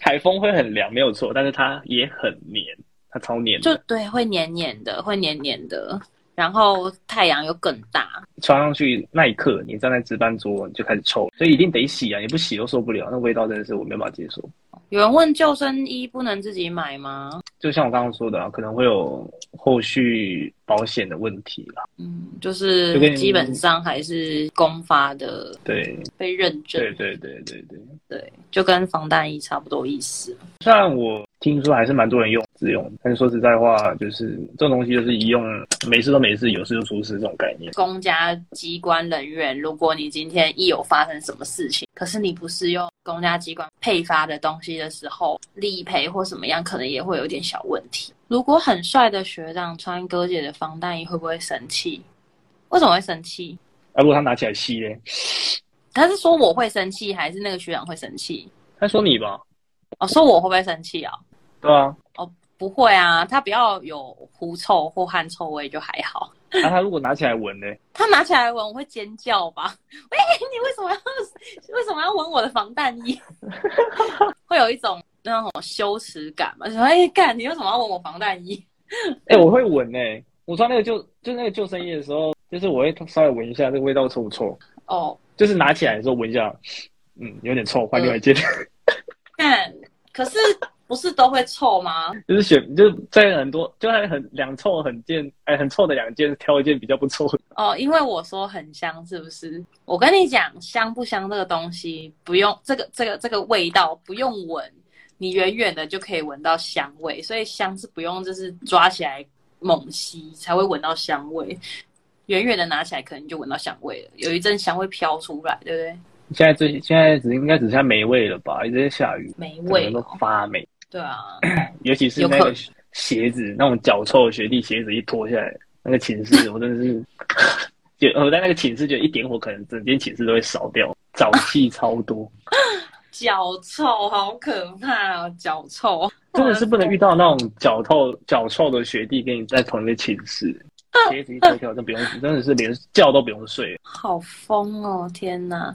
海风会很凉没有错，但是它也很黏，它超黏，就对，会黏黏的，会黏黏的。然后太阳又更大，穿上去那一刻，你站在值班桌你就开始臭，所以一定得洗啊！你不洗都受不了，那味道真的是我没办法接受。有人问救生衣不能自己买吗？就像我刚刚说的啊，可能会有后续保险的问题啦。嗯，就是基本上还是公发的，对，被认证。对对对对对对，就跟防弹衣差不多意思。虽然我听说还是蛮多人用自用，但是说实在话，就是这种东西就是一用，没事都没事，有事就出事这种概念。公家机关人员，如果你今天一有发生什么事情，可是你不是用公家机关配发的东西的时候，理赔或什么样，可能也会有点小问题。如果很帅的学长穿哥姐的防弹衣，会不会生气？为什么会生气？啊，如果他拿起来吸嘞？他是说我会生气，还是那个学长会生气？他说你吧。哦，说我会不会生气啊？对啊。哦，不会啊，他不要有狐臭或汗臭味就还好。那、啊、他如果拿起来闻呢？他拿起来闻，我会尖叫吧？喂，你为什么要为什么要闻我的防弹衣？会有一种那种羞耻感嘛？说哎，干，你为什么要闻我防弹衣？哎、欸，我会闻呢、欸。我穿那个救就那个救生衣的时候，就是我会稍微闻一下这个味道臭不臭？哦，就是拿起来的时候闻一下，嗯，有点臭，换另外一件。看、嗯，可是。不是都会臭吗？就是选，就在很多，就还很两臭很件，哎，很臭的两件，挑一件比较不臭的。哦，因为我说很香，是不是？我跟你讲，香不香这个东西，不用这个这个这个味道不用闻，你远远的就可以闻到香味，所以香是不用就是抓起来猛吸才会闻到香味，远远的拿起来可能就闻到香味了，有一阵香味飘出来，对不对？现在最现在只应该只剩下霉味了吧？一直在下雨，霉味都发霉。对啊，尤其是那个鞋子，那种脚臭的学弟鞋子一脱下来，那个寝室 我真的是，就我在那个寝室就一点火，可能整间寝室都会烧掉，沼气超多。脚臭好可怕啊，脚臭 真的是不能遇到那种脚臭脚臭的学弟跟你在同一个寝室，鞋子一脱掉就不用，真的是连觉都不用睡。好疯哦，天哪！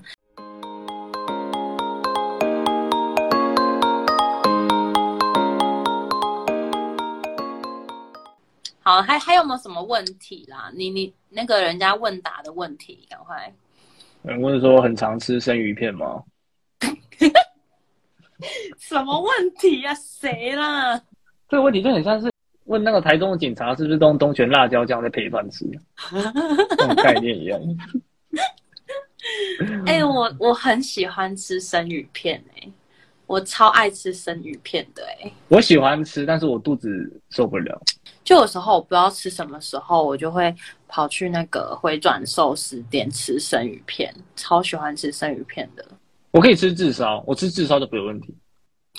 好，还还有没有什么问题啦？你你那个人家问答的问题，赶快。有人问说很常吃生鱼片吗？什么问题呀、啊？谁啦？这个问题就很像是问那个台中的警察是不是都用东泉辣椒酱在配饭吃，这种概念一样。哎、欸，我我很喜欢吃生鱼片哎、欸，我超爱吃生鱼片的哎、欸。我喜欢吃，但是我肚子受不了。就有时候我不知道吃什么时候，我就会跑去那个回转寿司店吃生鱼片，超喜欢吃生鱼片的。我可以吃炙烧，我吃炙烧都没有问题。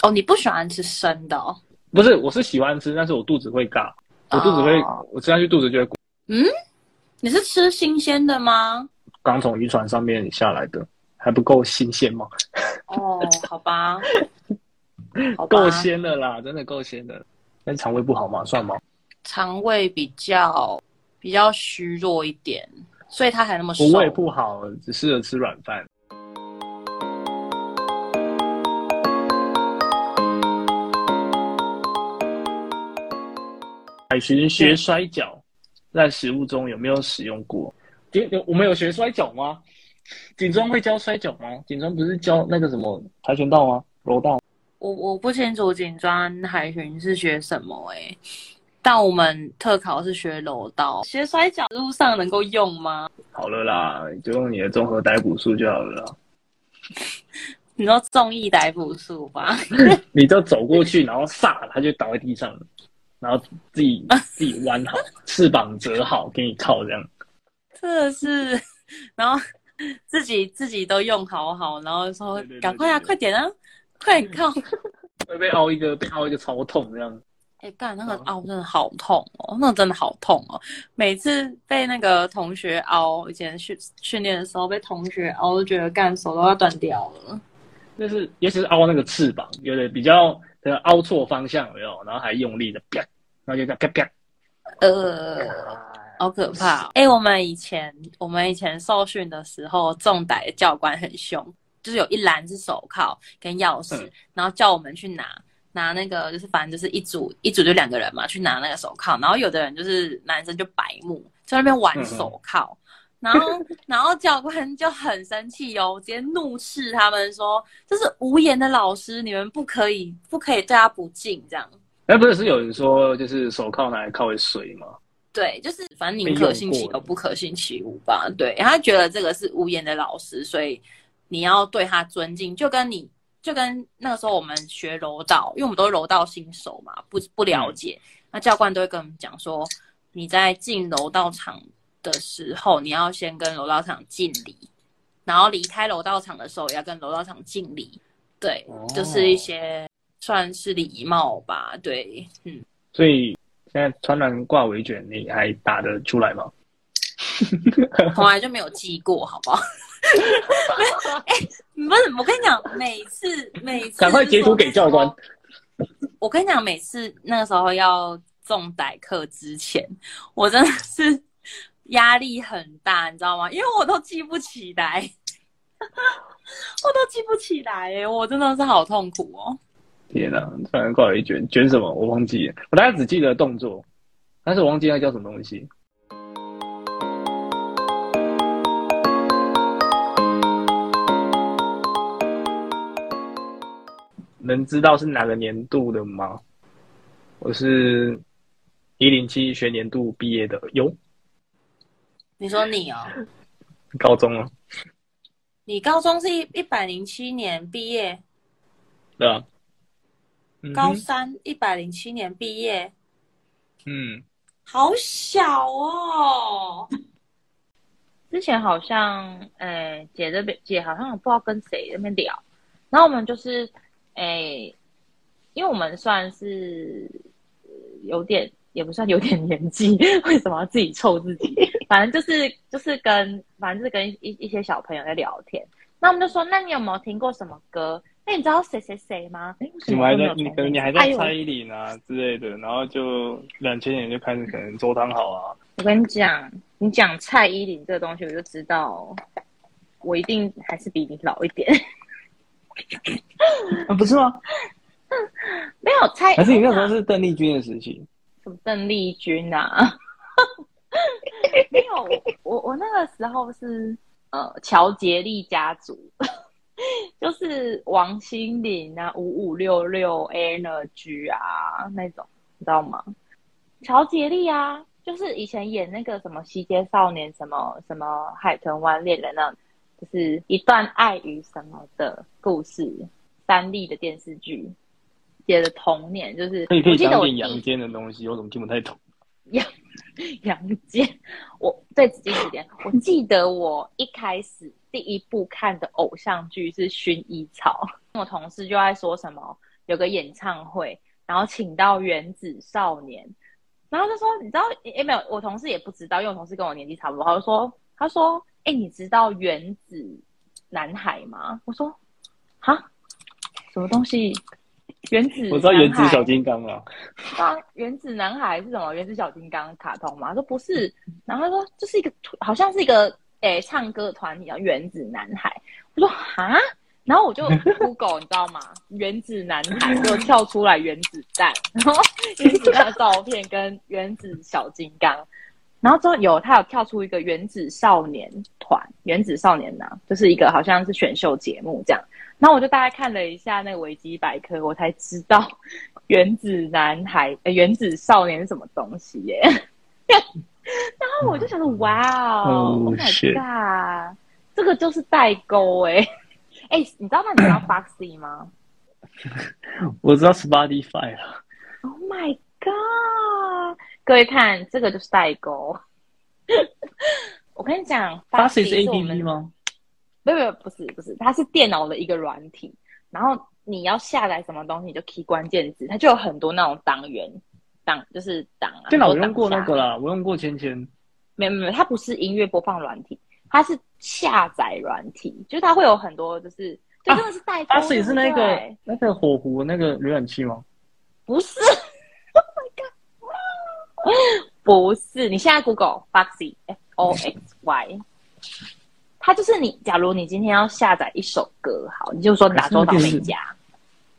哦，你不喜欢吃生的哦？不是，我是喜欢吃，但是我肚子会尬，我肚子会，哦、我吃下去肚子就会。嗯，你是吃新鲜的吗？刚从渔船上面下来的，还不够新鲜吗？哦，好吧，够鲜的啦，真的够鲜的。但肠胃不好吗？算吗？肠胃比较比较虚弱一点，所以他才那么瘦。我胃不好，只适合吃软饭。海巡学摔跤，在食物中有没有使用过？有，我们有学摔跤吗？警装会教摔跤吗？警装不是教那个什么跆拳道吗？柔道？我我不清楚警装海巡是学什么诶、欸但我们特考是学柔道，学摔跤路上能够用吗？好了啦，就用你的综合逮捕术就好了啦。你说综艺逮捕术吧？你就走过去，然后撒，他就倒在地上，然后自己 自己弯好，翅膀折好，给你靠这样。真的是，然后自己自己都用好好，然后说赶快啊，快点啊，快点靠。会被凹一个，被凹一个超痛这样。哎，干那个凹真的好痛哦，那个真的好痛哦！每次被那个同学凹，以前训训练的时候被同学凹，我都觉得干手都要断掉了。就是尤其是凹那个翅膀，有的比较的凹错方向，有没有？然后还用力的啪，然后就这样啪啪，呃，好可怕哦！哎，我们以前我们以前受训的时候，重逮的教官很凶，就是有一篮子手铐跟钥匙，嗯、然后叫我们去拿。拿那个就是反正就是一组一组就两个人嘛，去拿那个手铐，然后有的人就是男生就白目，在那边玩手铐，嗯、然后然后教官就很生气哦，直接怒斥他们说：“这是无言的老师，你们不可以不可以对他不敬。”这样。哎，不是是有人说就是手铐拿来铐为水吗？对，就是反正宁可信其有，不可信其无吧。对，他觉得这个是无言的老师，所以你要对他尊敬，就跟你。就跟那个时候我们学柔道，因为我们都是柔道新手嘛，不不了解，嗯、那教官都会跟我们讲说，你在进柔道场的时候，你要先跟柔道场敬礼，然后离开柔道场的时候也要跟柔道场敬礼，对，哦、就是一些算是礼貌吧，对，嗯。所以现在穿南挂围卷，你还打得出来吗？从来就没有记过，好不好？哎、欸，不是，我跟你讲，每次 每次赶快截图给教官。我跟你讲，每次那个时候要重逮课之前，我真的是压力很大，你知道吗？因为我都记不起来，我都记不起来，我真的是好痛苦哦。天哪，突然挂了一卷卷什么？我忘记了，我大概只记得动作，但是我忘记那叫什么东西。能知道是哪个年度的吗？我是一零七学年度毕业的哟。你说你哦？高中啊？你高中是一一百零七年毕业？对啊。高三一百零七年毕业。嗯。好小哦。之前好像，哎、欸，姐这边姐好像不知道跟谁那边聊，然后我们就是。哎，因为我们算是有点，也不算有点年纪，为什么要自己凑自己？反正就是就是跟，反正就是跟一一些小朋友在聊天。那我们就说，那你有没有听过什么歌？那你知道谁谁谁吗？哎，你还在，你可能你还在蔡依林啊之类的，然后就两千年就开始可能周汤好啊。我跟你讲，你讲蔡依林这个东西，我就知道，我一定还是比你老一点。啊，不是吗？没有猜，还是你那时候是邓丽君的时期？什么邓丽君啊？没有，我我那个时候是呃乔杰利家族，就是王心凌啊，五五六六 Energy 啊那种，你知道吗？乔杰利啊，就是以前演那个什么《西街少年》什么什么《海豚湾恋人》那。就是一段爱与什么的故事，三立的电视剧，写的童年，就是可以可以讲点阳间的东西，我怎么听不太懂？阳 阳间，我对仔细一点，我记得我一开始第一部看的偶像剧是《薰衣草》，我同事就在说什么有个演唱会，然后请到原子少年，然后就说你知道？诶没有，我同事也不知道，因为我同事跟我年纪差不多，他就说他说。哎，你知道原子男孩吗？我说，哈，什么东西？原子？我知道原子小金刚啊。啊，原子男孩是什么？原子小金刚卡通吗？他说不是，然后他说这是一个，好像是一个诶唱歌的团体叫原子男孩。我说哈，然后我就 Google，你知道吗？原子男孩就跳出来原子弹，然后原子弹的照片跟原子小金刚。然后之后有他有跳出一个原子少年团，原子少年呢、啊，就是一个好像是选秀节目这样。然后我就大概看了一下那个维基百科，我才知道原子男孩、呃、原子少年是什么东西耶。然后我就想说，哇哦，Oh my god，这个就是代沟哎。哎，你知道那你知道 Foxy 吗？我知道 Spotify 啊。Oh my god。各位看，这个就是代沟。我跟你讲，Foxy 是 A P P 吗？不不不是不是，它是电脑的一个软体。然后你要下载什么东西，你就 key 关键字，它就有很多那种档员，档就是档啊。电脑我用过那个啦，我用过千千。没有没有，它不是音乐播放软体，它是下载软体，就是它会有很多，就是就真的是带。它是也是那个那个火狐那个浏览器吗？不是，Oh 不是。你现在 Google Foxy F O X Y，它就是你。假如你今天要下载一首歌，好，你就说打周到哪家，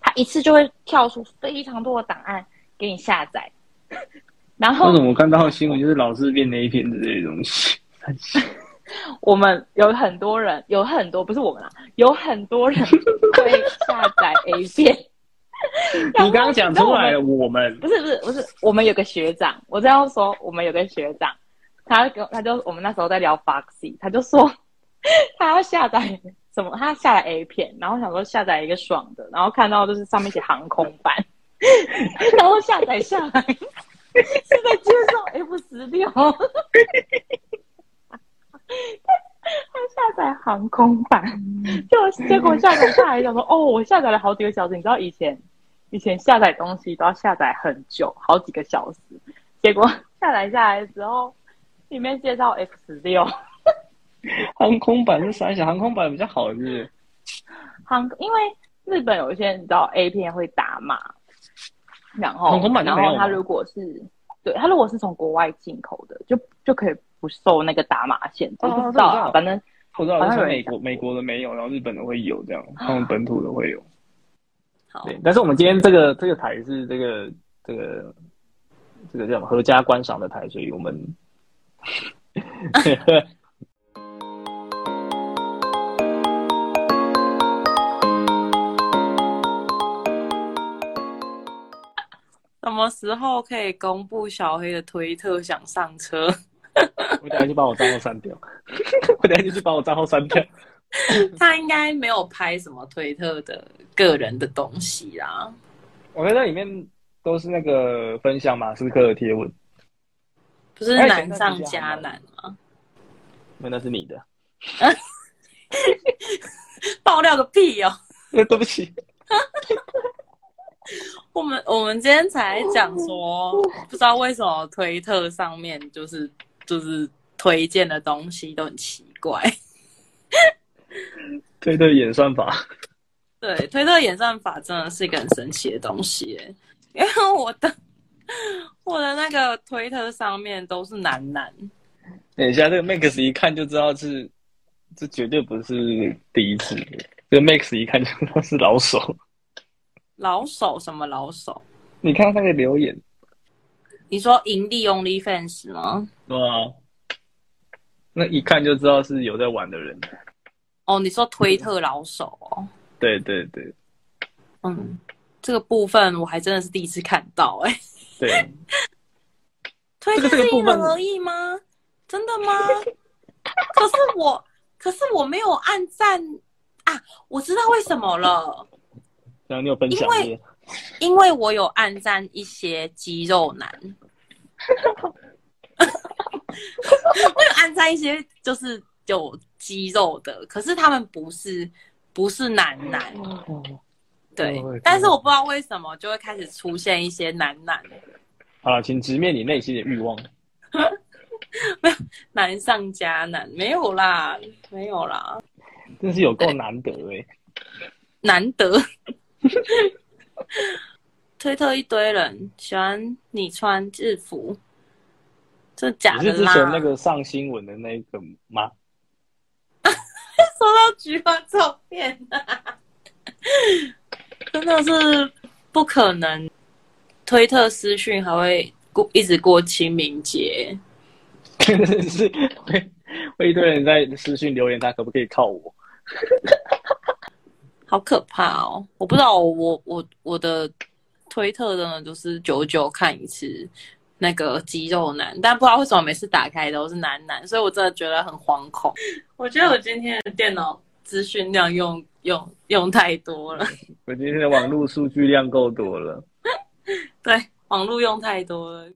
它一次就会跳出非常多的档案给你下载。然后，为什么我看到新闻就是老是变 A 片之类的东西？我们有很多人，有很多不是我们啦，有很多人会下载 A 片。你刚刚讲出来了，我们不是不是不是，我们有个学长，我这样说，我们有个学长，他跟他就我们那时候在聊 Foxy，他就说 他要下载什么，他下载 A 片，然后想说下载一个爽的，然后看到就是上面写航空版，然后下载下来。现在接受 F 十六，他下载航空版，就结果下载下来想说：“哦，我下载了好几个小时。”你知道以前以前下载东西都要下载很久，好几个小时。结果 下载下来之后，里面介绍 F 十六，航空版是三小，航空版比较好，是？航，因为日本有一些你知道 A 片会打码。然后，然后他如果是，对，他如果是从国外进口的，就就可以不受那个打码限制。不知道啊，反正不知道。是美国美国的没有，然后日本的会有这样，他们本土的会有。好，对。但是我们今天这个这个台是这个这个这个叫什么合家观赏的台，所以我们。什么时候可以公布小黑的推特想上车？我等下就把我账号删掉。我等下就去把我账号删掉。他应该没有拍什么推特的个人的东西啦。我觉得里面都是那个分享马斯克的贴文，不是难上加难吗？那那是你的。爆料个屁哦！对不起。我们我们今天才讲说，不知道为什么推特上面就是就是推荐的东西都很奇怪。推特演算法，对，推特演算法真的是一个很神奇的东西。因为我的我的那个推特上面都是男男。等一下，这个 Max 一看就知道是，这绝对不是第一次。这个 Max 一看就知道是老手。老手什么老手？你看那个留言，你说盈利 OnlyFans 吗？对啊，那一看就知道是有在玩的人。哦，你说推特老手哦？对对对，嗯，这个部分我还真的是第一次看到哎、欸。对，推特是因人而异吗？真的吗？可是我，可是我没有按赞啊！我知道为什么了。然后你有分享，因为因为我有暗赞一些肌肉男，我有暗赞一些就是有肌肉的，可是他们不是不是男男，对，但是我不知道为什么就会开始出现一些男男。啊，请直面你内心的欲望。没 有难上加难，没有啦，没有啦，真是有够难得哎、欸，难得。推特一堆人喜欢你穿制服，这假的啦？是之前那个上新闻的那个吗？收到菊花照片，真的是不可能。推特私讯还会过一直过清明节，真的是会会一堆人在私讯留言，他可不可以靠我？好可怕哦！我不知道我，我我我的推特真的就是久久看一次那个肌肉男，但不知道为什么每次打开都是男男，所以我真的觉得很惶恐。我觉得我今天的电脑资讯量用用用太多了，我今天的网络数据量够多了。对，网络用太多了。